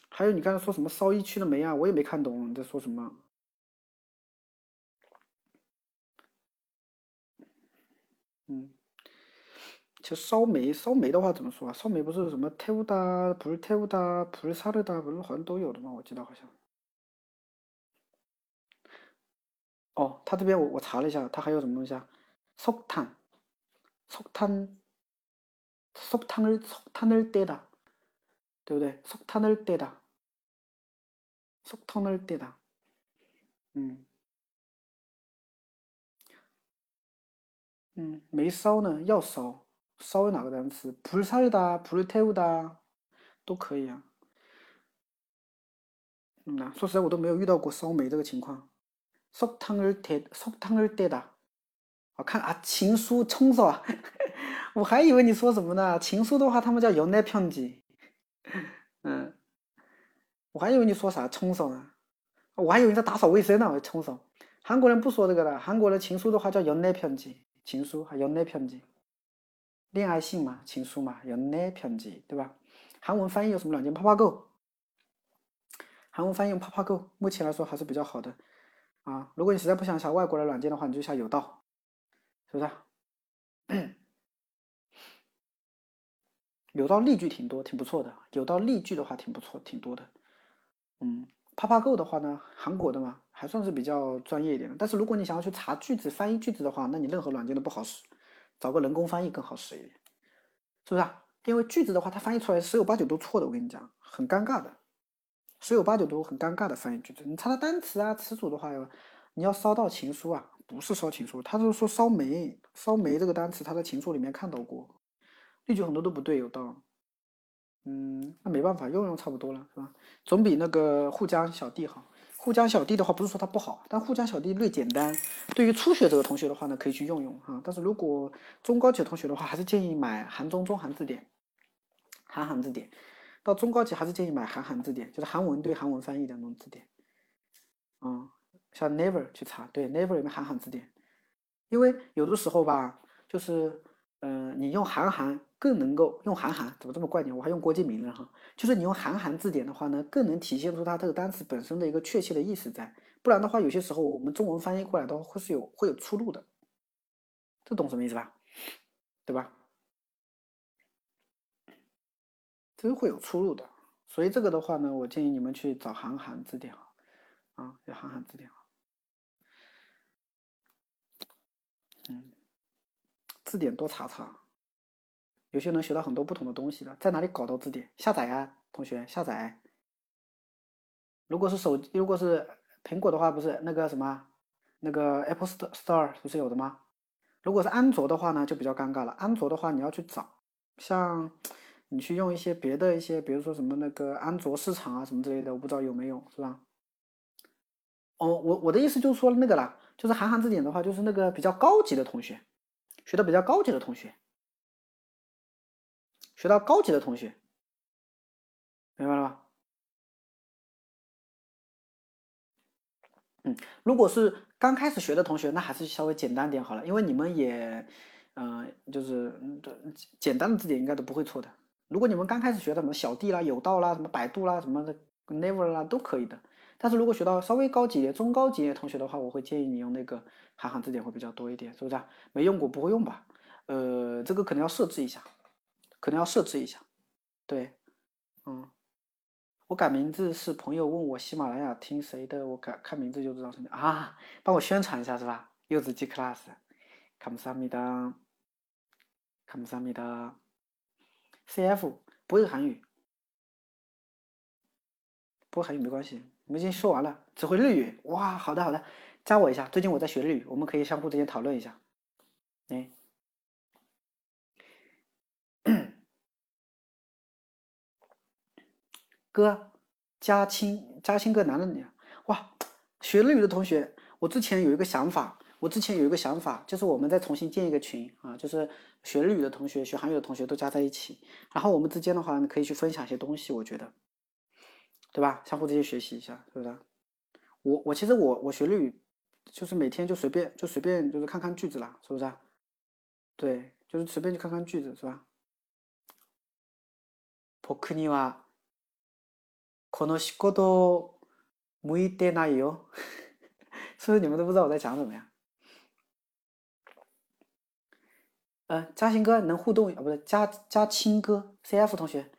还有你刚才说什么烧一区的煤啊？我也没看懂你在说什么。嗯。就烧煤，烧煤的话怎么说啊？烧煤不是什么태우 다， 불태우 다， 불사르 다， 不是好像都有的吗？我记得好像。哦，他这边我我查了一下，他还有什么东西啊？석탄석 탄석탄을석탄을떼 다， 对不对？석탄을떼 다， 석탄을떼 다， 嗯。嗯，没烧呢，要烧。 烧哪个单词？불살 다， 불태우 다， 都可以啊。嗯说实在，我都没有遇到过烧煤这个情况。석탄을떼석탄을떼 다。 我看啊，情书冲烧啊，[LAUGHS] 我还以为你说什么呢？情书的话，他们叫연애편 지。 嗯，我还以为你说啥冲烧呢？我还以为你在打扫卫生呢，冲烧。韩国人不说这个的，韩国的情书的话叫연애편 지， 情书还연애편 지。 恋爱信嘛，情书嘛，有那편지对吧？韩文翻译有什么软件？泡泡够。韩文翻译用泡泡够，目前来说还是比较好的啊。如果你实在不想下外国的软件的话，你就下有道，是不是？[CLEARS THROAT] 有道例句挺多，挺不错的。有道例句的话挺不错，挺多的。嗯，泡泡够的话呢，韩国的嘛，还算是比较专业一点的。但是如果你想要去查句子、翻译句子的话，那你任何软件都不好使。找个人工翻译更好使一点，是不是啊？因为句子的话，它翻译出来十有八九都错的。我跟你讲，很尴尬的，十有八九都很尴尬的翻译句子。你查查单词啊、词组的话，你要烧到情书啊，不是烧情书，他是说烧煤。烧煤这个单词，他在情书里面看到过，例句很多都不对，有道。嗯，那没办法，用用差不多了，是吧？总比那个沪江小弟好。沪江小弟的话，不是说它不好，但沪江小弟略简单。对于初学者的同学的话呢，可以去用用哈。但是如果中高级同学的话，还是建议买韩中中韩字典、韩韩字典。到中高级还是建议买韩韩字典，就是韩文对韩文翻译的那种字典。嗯，像 Never 去查，对 Never 里面韩韩字典。因为有的时候吧，就是嗯，你用韩韩更能够用韩韩，怎么这么怪呢？我还用郭敬明了哈。就是你用韩韩字典的话呢，更能体现出它这个单词本身的一个确切的意思在。不然的话，有些时候我们中文翻译过来的话，会是有会有出入的。这懂什么意思吧？对吧？这是会有出入的。所以这个的话呢，我建议你们去找韩韩字典啊，啊，有韩韩字典啊。嗯，字典多查查。有些能学到很多不同的东西的，在哪里搞到字典？下载啊，同学下载。如果是手机，如果是苹果的话，不是那个什么，那个 Apple Store 不是有的吗？如果是安卓的话呢，就比较尴尬了。安卓的话，你要去找，像你去用一些别的一些，比如说什么那个安卓市场啊什么之类的，我不知道有没有，是吧？哦，我我的意思就是说那个啦，就是韩寒字典的话，就是那个比较高级的同学，学的比较高级的同学。学到高级的同学，明白了吧？嗯，如果是刚开始学的同学，那还是稍微简单点好了，因为你们也，嗯，就是简单的字典应该都不会错的。如果你们刚开始学的什么小弟啦、有道啦、什么百度啦、什么的 Never 啦，都可以的。但是如果学到稍微高级、中高级的同学的话，我会建议你用那个韩寒字典会比较多一点，是不是？没用过不会用吧？呃，这个可能要设置一下。可能要设置一下，对，嗯，我改名字是朋友问我喜马拉雅听谁的，我改看名字就知道什么啊，帮我宣传一下是吧？柚子鸡 class，卡姆萨米达，卡姆萨米达，CF 不会韩语，不会韩语没关系，我们已经说完了，只会日语，哇，好的好的，加我一下，最近我在学日语，我们可以相互之间讨论一下，哎。[COUGHS] 哥，嘉青，嘉青哥，男的你，哇，学日语的同学，我之前有一个想法，我之前有一个想法，就是我们再重新建一个群啊，就是学日语的同学、学韩语的同学都加在一起，然后我们之间的话可以去分享一些东西，我觉得，对吧？相互之间学习一下，是不是？我我其实我我学日语，就是每天就随便就随便就是看看句子啦，是不是？对，就是随便去看看句子，是吧？僕にはこの仕事向いてないよ，[LAUGHS] 是不是你们都不知道我在讲什么呀？呃，嘉兴哥能互动啊？不是嘉嘉青哥，CF 同学。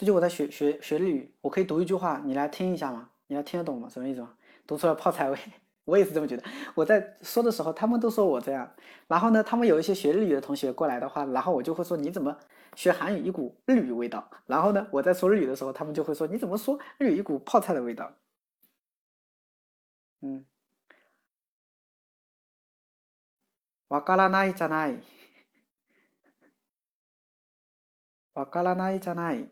最近我在学学学日语，我可以读一句话，你来听一下吗？你来听得懂吗？什么意思吗？读出来泡菜味，[LAUGHS] 我也是这么觉得。我在说的时候，他们都说我这样，然后呢，他们有一些学日语的同学过来的话，然后我就会说你怎么？学韩语一股日语味道，然后呢，我在说日语的时候，他们就会说：“你怎么说日语一股泡菜的味道？”嗯，わからないじゃない。わからないじゃない。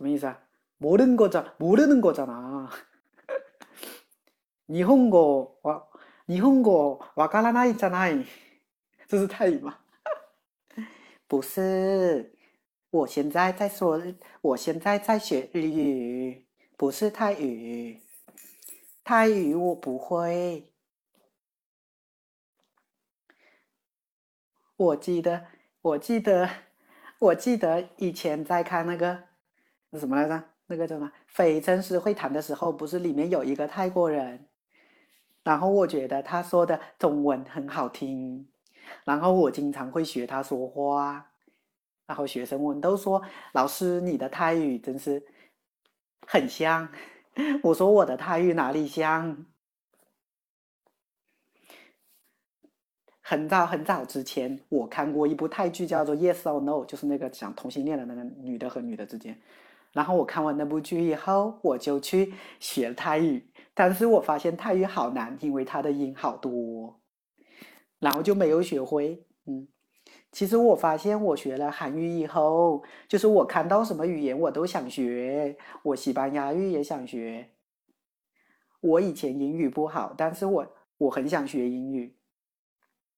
什么意思啊？모르는거잖모르는거잖아日本語わ日本語わからないじゃない。这是泰语吗？不是，我[LAUGHS] 现在在说，我现在在学日语，不是泰语。泰语我不会。我记得，我记得，我记得以前在看那个 那什么来着？那个叫什么《非正式会谈》的时候，不是里面有一个泰国人，然后我觉得他说的中文很好听。然后我经常会学他说话，然后学生们都说：“老师，你的泰语真是很像。”我说：“我的泰语哪里像？”很早很早之前，我看过一部泰剧，叫做《Yes or No》，就是那个讲同性恋的那个女的和女的之间。然后我看完那部剧以后，我就去学泰语，但是我发现泰语好难，因为它的音好多。然后就没有学会，嗯，其实我发现我学了韩语以后，就是我看到什么语言我都想学，我西班牙语也想学。我以前英语不好，但是我我很想学英语，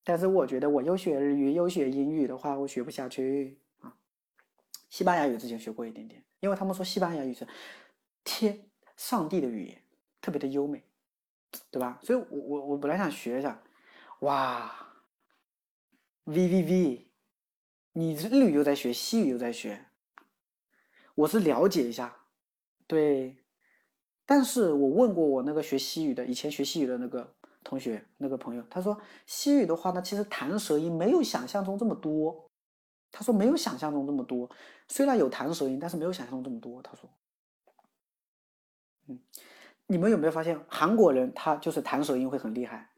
但是我觉得我又学日语又学英语的话，我学不下去啊。西班牙语之前学过一点点，因为他们说西班牙语是天上帝的语言，特别的优美，对吧？所以我我我本来想学一下，哇。V V V，你日语又在学，西语又在学，我是了解一下，对，但是我问过我那个学西语的，以前学西语的那个同学，那个朋友，他说西语的话呢，其实弹舌音没有想象中这么多，他说没有想象中这么多，虽然有弹舌音，但是没有想象中这么多，他说，嗯，你们有没有发现韩国人他就是弹舌音会很厉害，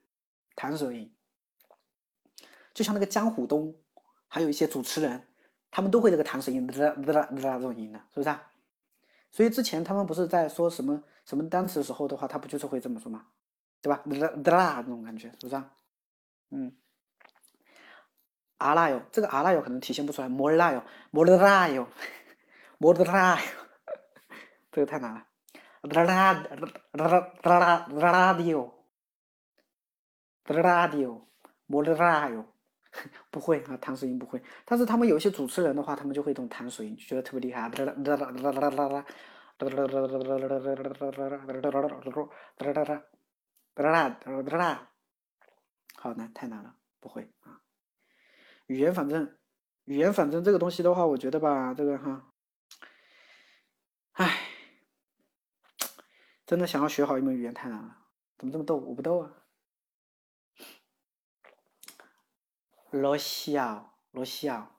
弹舌音。就像那个江虎东，还有一些主持人，他们都会这个弹舌音，啦啦啦啦这种音的，是不是啊？所以之前他们不是在说什么什么单词的时候的话，他不就是会这么说吗？对吧？啦啦啦那种感觉，是不是啊？嗯，阿拉哟，这个阿拉哟可能体现不出来，摩拉哟，摩拉哟，[LAUGHS] 摩拉哟，[LAUGHS] 这个太难了，啦啦啦啦啦啦啦啦的哟，啦啦的哟，摩拉哟。[LAUGHS] 不会啊，弹舌音不会。但是他们有一些主持人的话，他们就会这种弹舌音，觉得特别厉害。好难，太难了，不会啊。语言反正，语言反正这个东西的话，我觉得吧，这个哈，唉，真的想要学好一门语言太难了。怎么这么逗？我不逗啊。罗西亚，罗西亚，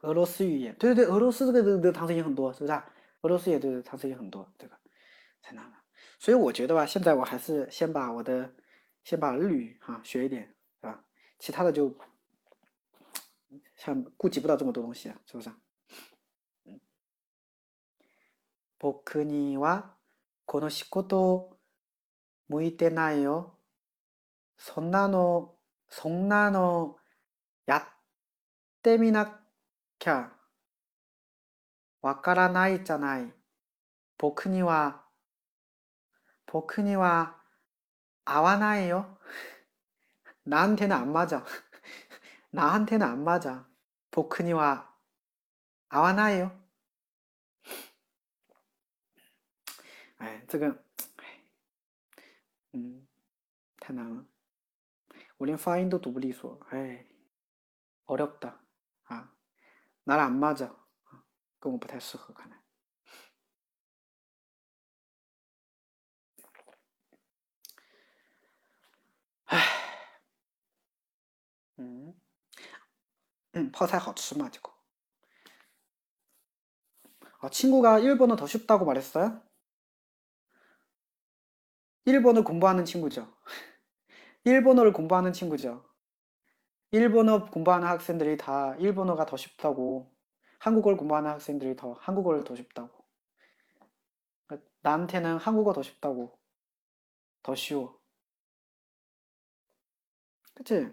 俄罗斯语言，对对对，俄罗斯这个这个唐诗也很多，是不是啊？俄罗斯也对唐诗也很多，这个太难了。所以我觉得吧，现在我还是先把我的，先把日语哈学一点，是吧？其他的就像顾及不到这么多东西啊，是不是？嗯。僕にはこの仕事向いてないよ。そんなの、そんなの。やってみなきゃわからないじゃない。僕には、僕には合わないよ。나한테는안맞아나한테는안맞아 [LAUGHS] [LAUGHS] 僕には合わないよ。哎，这个，嗯，太难了，我连发音都读不利索，哎。 어렵다. 아, 날 안 맞아. 아, 跟我不太适合看来. 음, 응, 파사이 하츠마 이거. 아, 친구가 일본어 더 쉽다고 말했어요? 일본어 공부하는 친구죠. [LAUGHS] 일본어를 공부하는 친구죠. 일본어 공부하는 학생들이 다 일본어가 더 쉽다고 한국어를 공부하는 학생들이 더 한국어를 더 쉽다고 나한테는 한국어 더 쉽다고 더 쉬워 그치?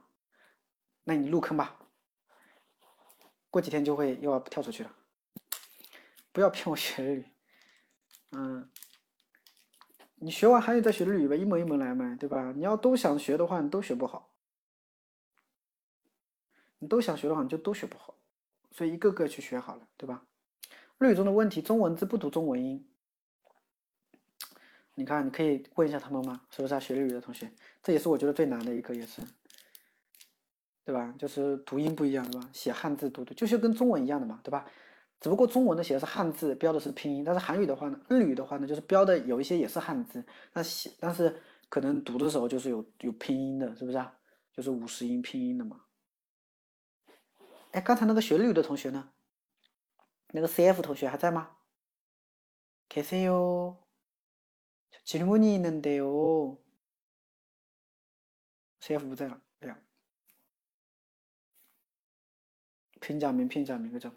那你入坑吧，过几天就会又要跳出去了。不要骗我学日语。嗯，你学完韩语再学日语呗，一门一门来嘛，对吧？你要都想学的话，你都学不好。你都想学的话，你就都学不好。所以一个个去学好了，对吧？日语中的问题，中文字不读中文音。你看，你可以问一下他们吗？是不是啊？学日语的同学，这也是我觉得最难的一个，也是，对吧？就是读音不一样，对吧？写汉字读读，就是跟中文一样的嘛，对吧？只不过中文的写的是汉字，标的是拼音，但是韩语的话呢，日语的话呢，就是标的有一些也是汉字，但写但是可能读的时候就是有有拼音的，是不是啊？就是五十音拼音的嘛。哎，刚才那个学日语的同学呢？那个 CF 同学还在吗？계세 요。 질문이있는데 요。 CF 不在了， 哎呀。平假名，片假名，그죠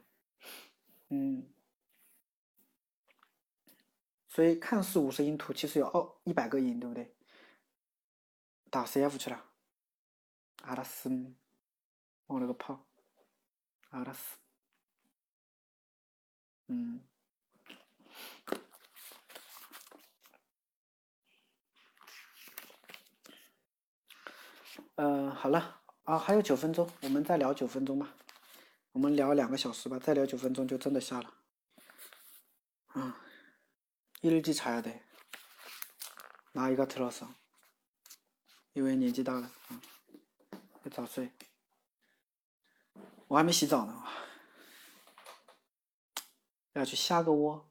嗯。所以看似五十音图，其实有哦一百个音，对不对？打 CF 去了。알았 음。 我勒个炮！阿拉斯，嗯，嗯，好了啊，还有九分钟，我们再聊九分钟吧。 我们聊两个小时吧，再聊九分钟就真的下了。啊，一日记查呀得，拿一个特洛斯，因为年纪大了啊，要早睡。我还没洗澡呢，要去下个窝。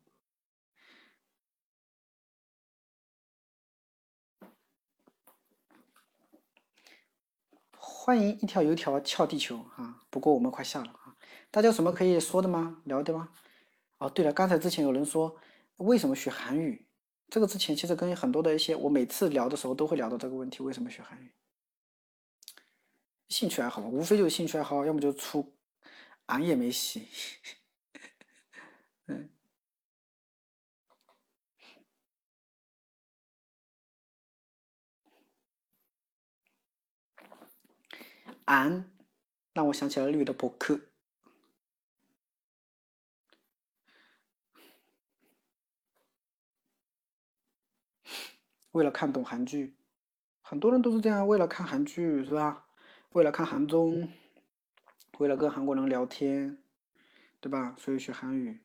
欢迎一条油条撬地球啊！不过我们快下了，大家有什么可以说的吗？聊的吗？哦，对了，刚才之前有人说为什么学韩语？这个之前其实跟很多的一些，我每次聊的时候都会聊到这个问题：为什么学韩语？兴趣爱好吧，无非就是兴趣爱好，要么就出，俺也没洗，嗯，俺让我想起了绿的博客，为了看懂韩剧，很多人都是这样，为了看韩剧，是吧？为了看韩综，为了跟韩国人聊天，对吧？所以学韩语。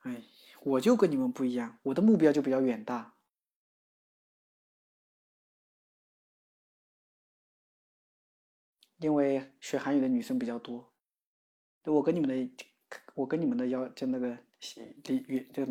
哎，我就跟你们不一样，我的目标就比较远大。因为学韩语的女生比较多，我跟你们的，我跟你们的要就那个理语叫什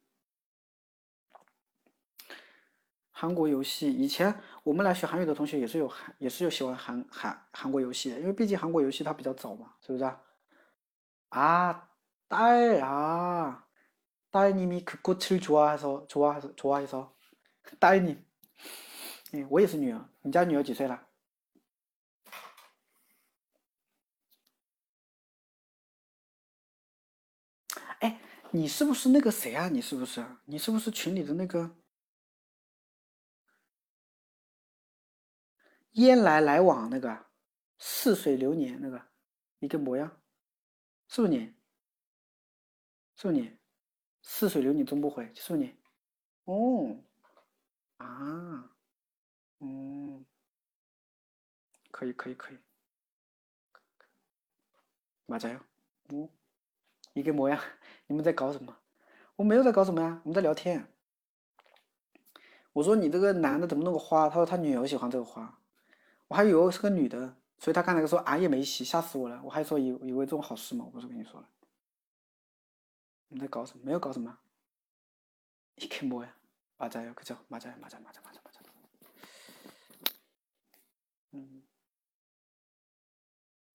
韩国游戏以前我们来学韩语的同学也是有韩也是有喜欢韩韩韩国游戏的，因为毕竟韩国游戏它比较早嘛，是不是啊？啊，딸 아， 딸님이그꽃을좋아해서좋아좋아해서딸 님， 嗯，我也是女儿，你家女儿几岁了？哎，你是不是那个谁啊？你是不是？你是不是群里的那个？ 烟来来往那个，似水流年那个，一个模样，是不是你？是不是你？似水流年终不悔，是不是你？哦，啊，嗯，可以可以可以，맞아 요？ 嗯，一个模样，你们在搞什么？我没有在搞什么呀，我们在聊天。 我说你这个男的怎么弄个花？他说他女儿喜欢这个花， 我还以为是个女的，所以他刚才说俺也没洗，吓死我了。我还说以以为这种好事嘛，我不是跟你说了。你在搞什么？没有搞什么。이게뭐야맞아요그죠맞아요맞아맞아맞아맞아嗯，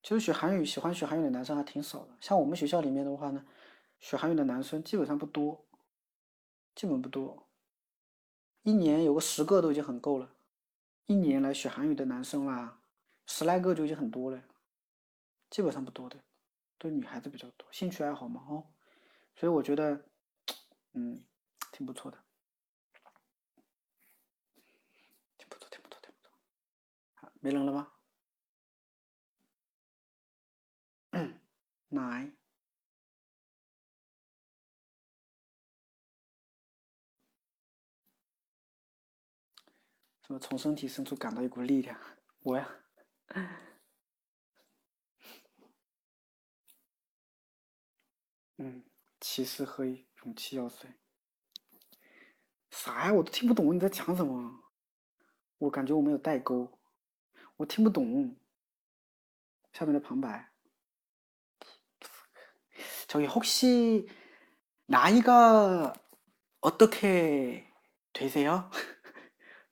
其实学韩语喜欢学韩语的男生还挺少的。像我们学校里面的话呢，学韩语的男生基本上不多，基本不多。一年有个十个都已经很够了。 一年来学韩语的男生啦，十来个就已经很多了，基本上不多的，都女孩子比较多，兴趣爱好嘛，哦。所以我觉得，嗯，挺不错的，挺不错，挺不错，挺不错。没人了吗？[COUGHS] 奶，怎么从身体深处感到一股力量？我呀，[LAUGHS] 嗯。其实和勇气要碎。啥呀？我都听不懂你在讲什么。我感觉我们有代沟，我听不懂。下面的旁白。저기혹시나이가어떻게되세 요？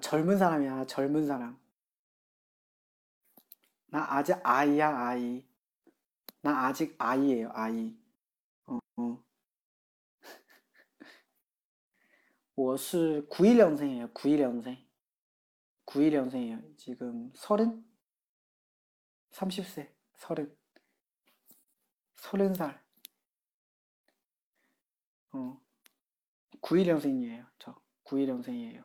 젊은 사람이야, 젊은 사람. 나 아직 아이야, 아이. 나 아직 아이예요, 아이. 어, 어. 我是91년생이에요. 91년생. 91년생이에요. 지금 서른? 30세. 서른. 서른 살. 어. 91년생이에요. 저 91년생이에요.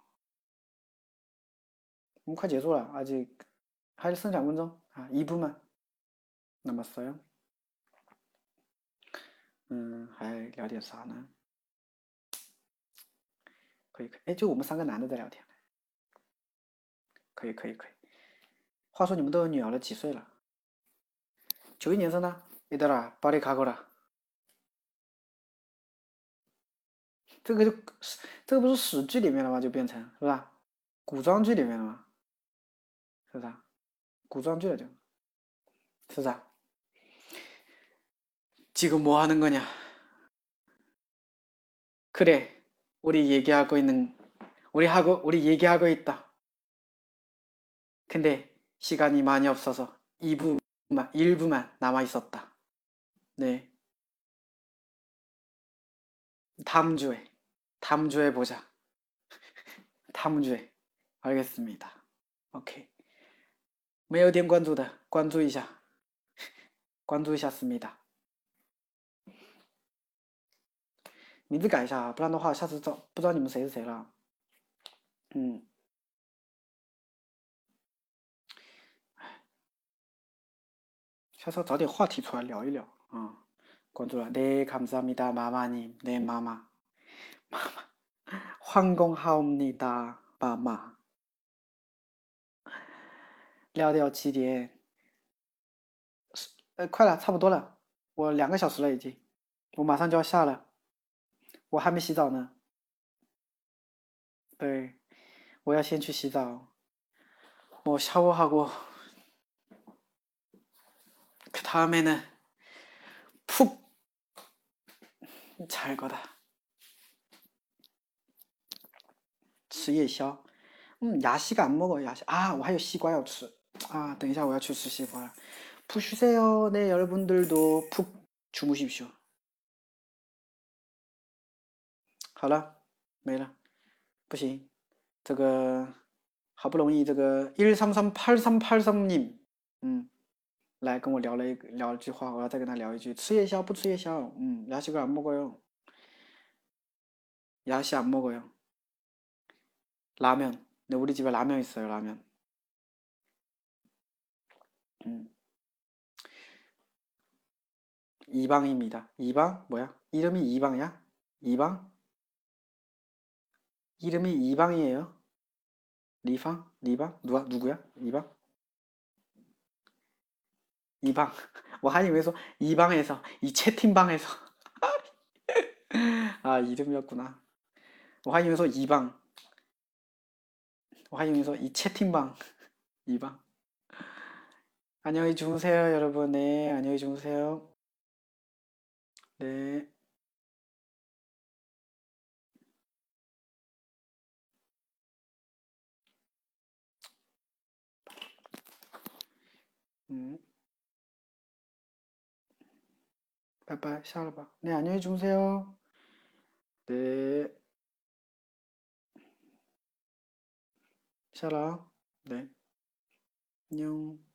음, 快结束了. 아직 할 승장分钟. 아, 2부만 남았어요. 음, 还聊点啥呢？可以可以，哎，就我们三个男的在聊天，可以可以可以。话说你们都有女儿了，几岁了？九一年生的，你得了，巴黎卡过了。这个就，这个不是史剧里面的吗？就变成是吧？古装剧里面的吗？ 是不是？古装剧了就，是不是？지금뭐하는거냐그래 우리 얘기하고 있는 우리 하고 우리 얘기하고 있다. 근데 시간이 많이 없어서 2부만 1부만 남아 있었다. 네. 다음 주에 다음 주에 보자. [LAUGHS] 다음 주에 알겠습니다. 오케이. 没有点关注的关注一下[LAUGHS] 关注一下습니다 名字改一下啊，不然的话，下次找不知道你们谁是谁了。嗯，下次找点话题出来聊一聊啊。关注了，네감사합니다마마님네마마마마황공하옵니다妈妈。 聊到七点，呃，快了，差不多了，我两个小时了已经，我马上就要下了。我还没洗澡呢，对，我要先去洗澡。我下午하고그다음에는푹잘거다吃夜宵， 嗯，야식 안 먹어, 야식. 아, 我还有西瓜要吃. 아, 等一下我要去吃西瓜了. 푹 쉬세요. 네, 여러분들도 푹 주무십시오. 好了，没了，不行，这个好不容易这个一三三八三八三 님， 嗯，来跟我聊了一个聊一句话，我要再跟他聊一句，吃夜宵不吃夜宵，嗯，야식을안먹어요， 야식안먹어요， 拉面，네우리집에라면있어요라면， 음， 음. 이방입니다. 이방 뭐야? 이름이 이방이야? 이방? 이름이 이방이에요. 리방? 리방? 누가 누구야? 이방? 이방. [LAUGHS] 뭐 하니 그래서 이방에서 이 채팅방에서 [LAUGHS] 아 이름이었구나. 뭐 하니 그래서 이방. 화이에서이 채팅방 [LAUGHS] 이방 안녕히 주무세요, 여러분. 네, 안녕히 주무세요. 네. 음. 샤라 봐. 네, 안녕히 주무세요. 네. 샤라. 네. 안녕.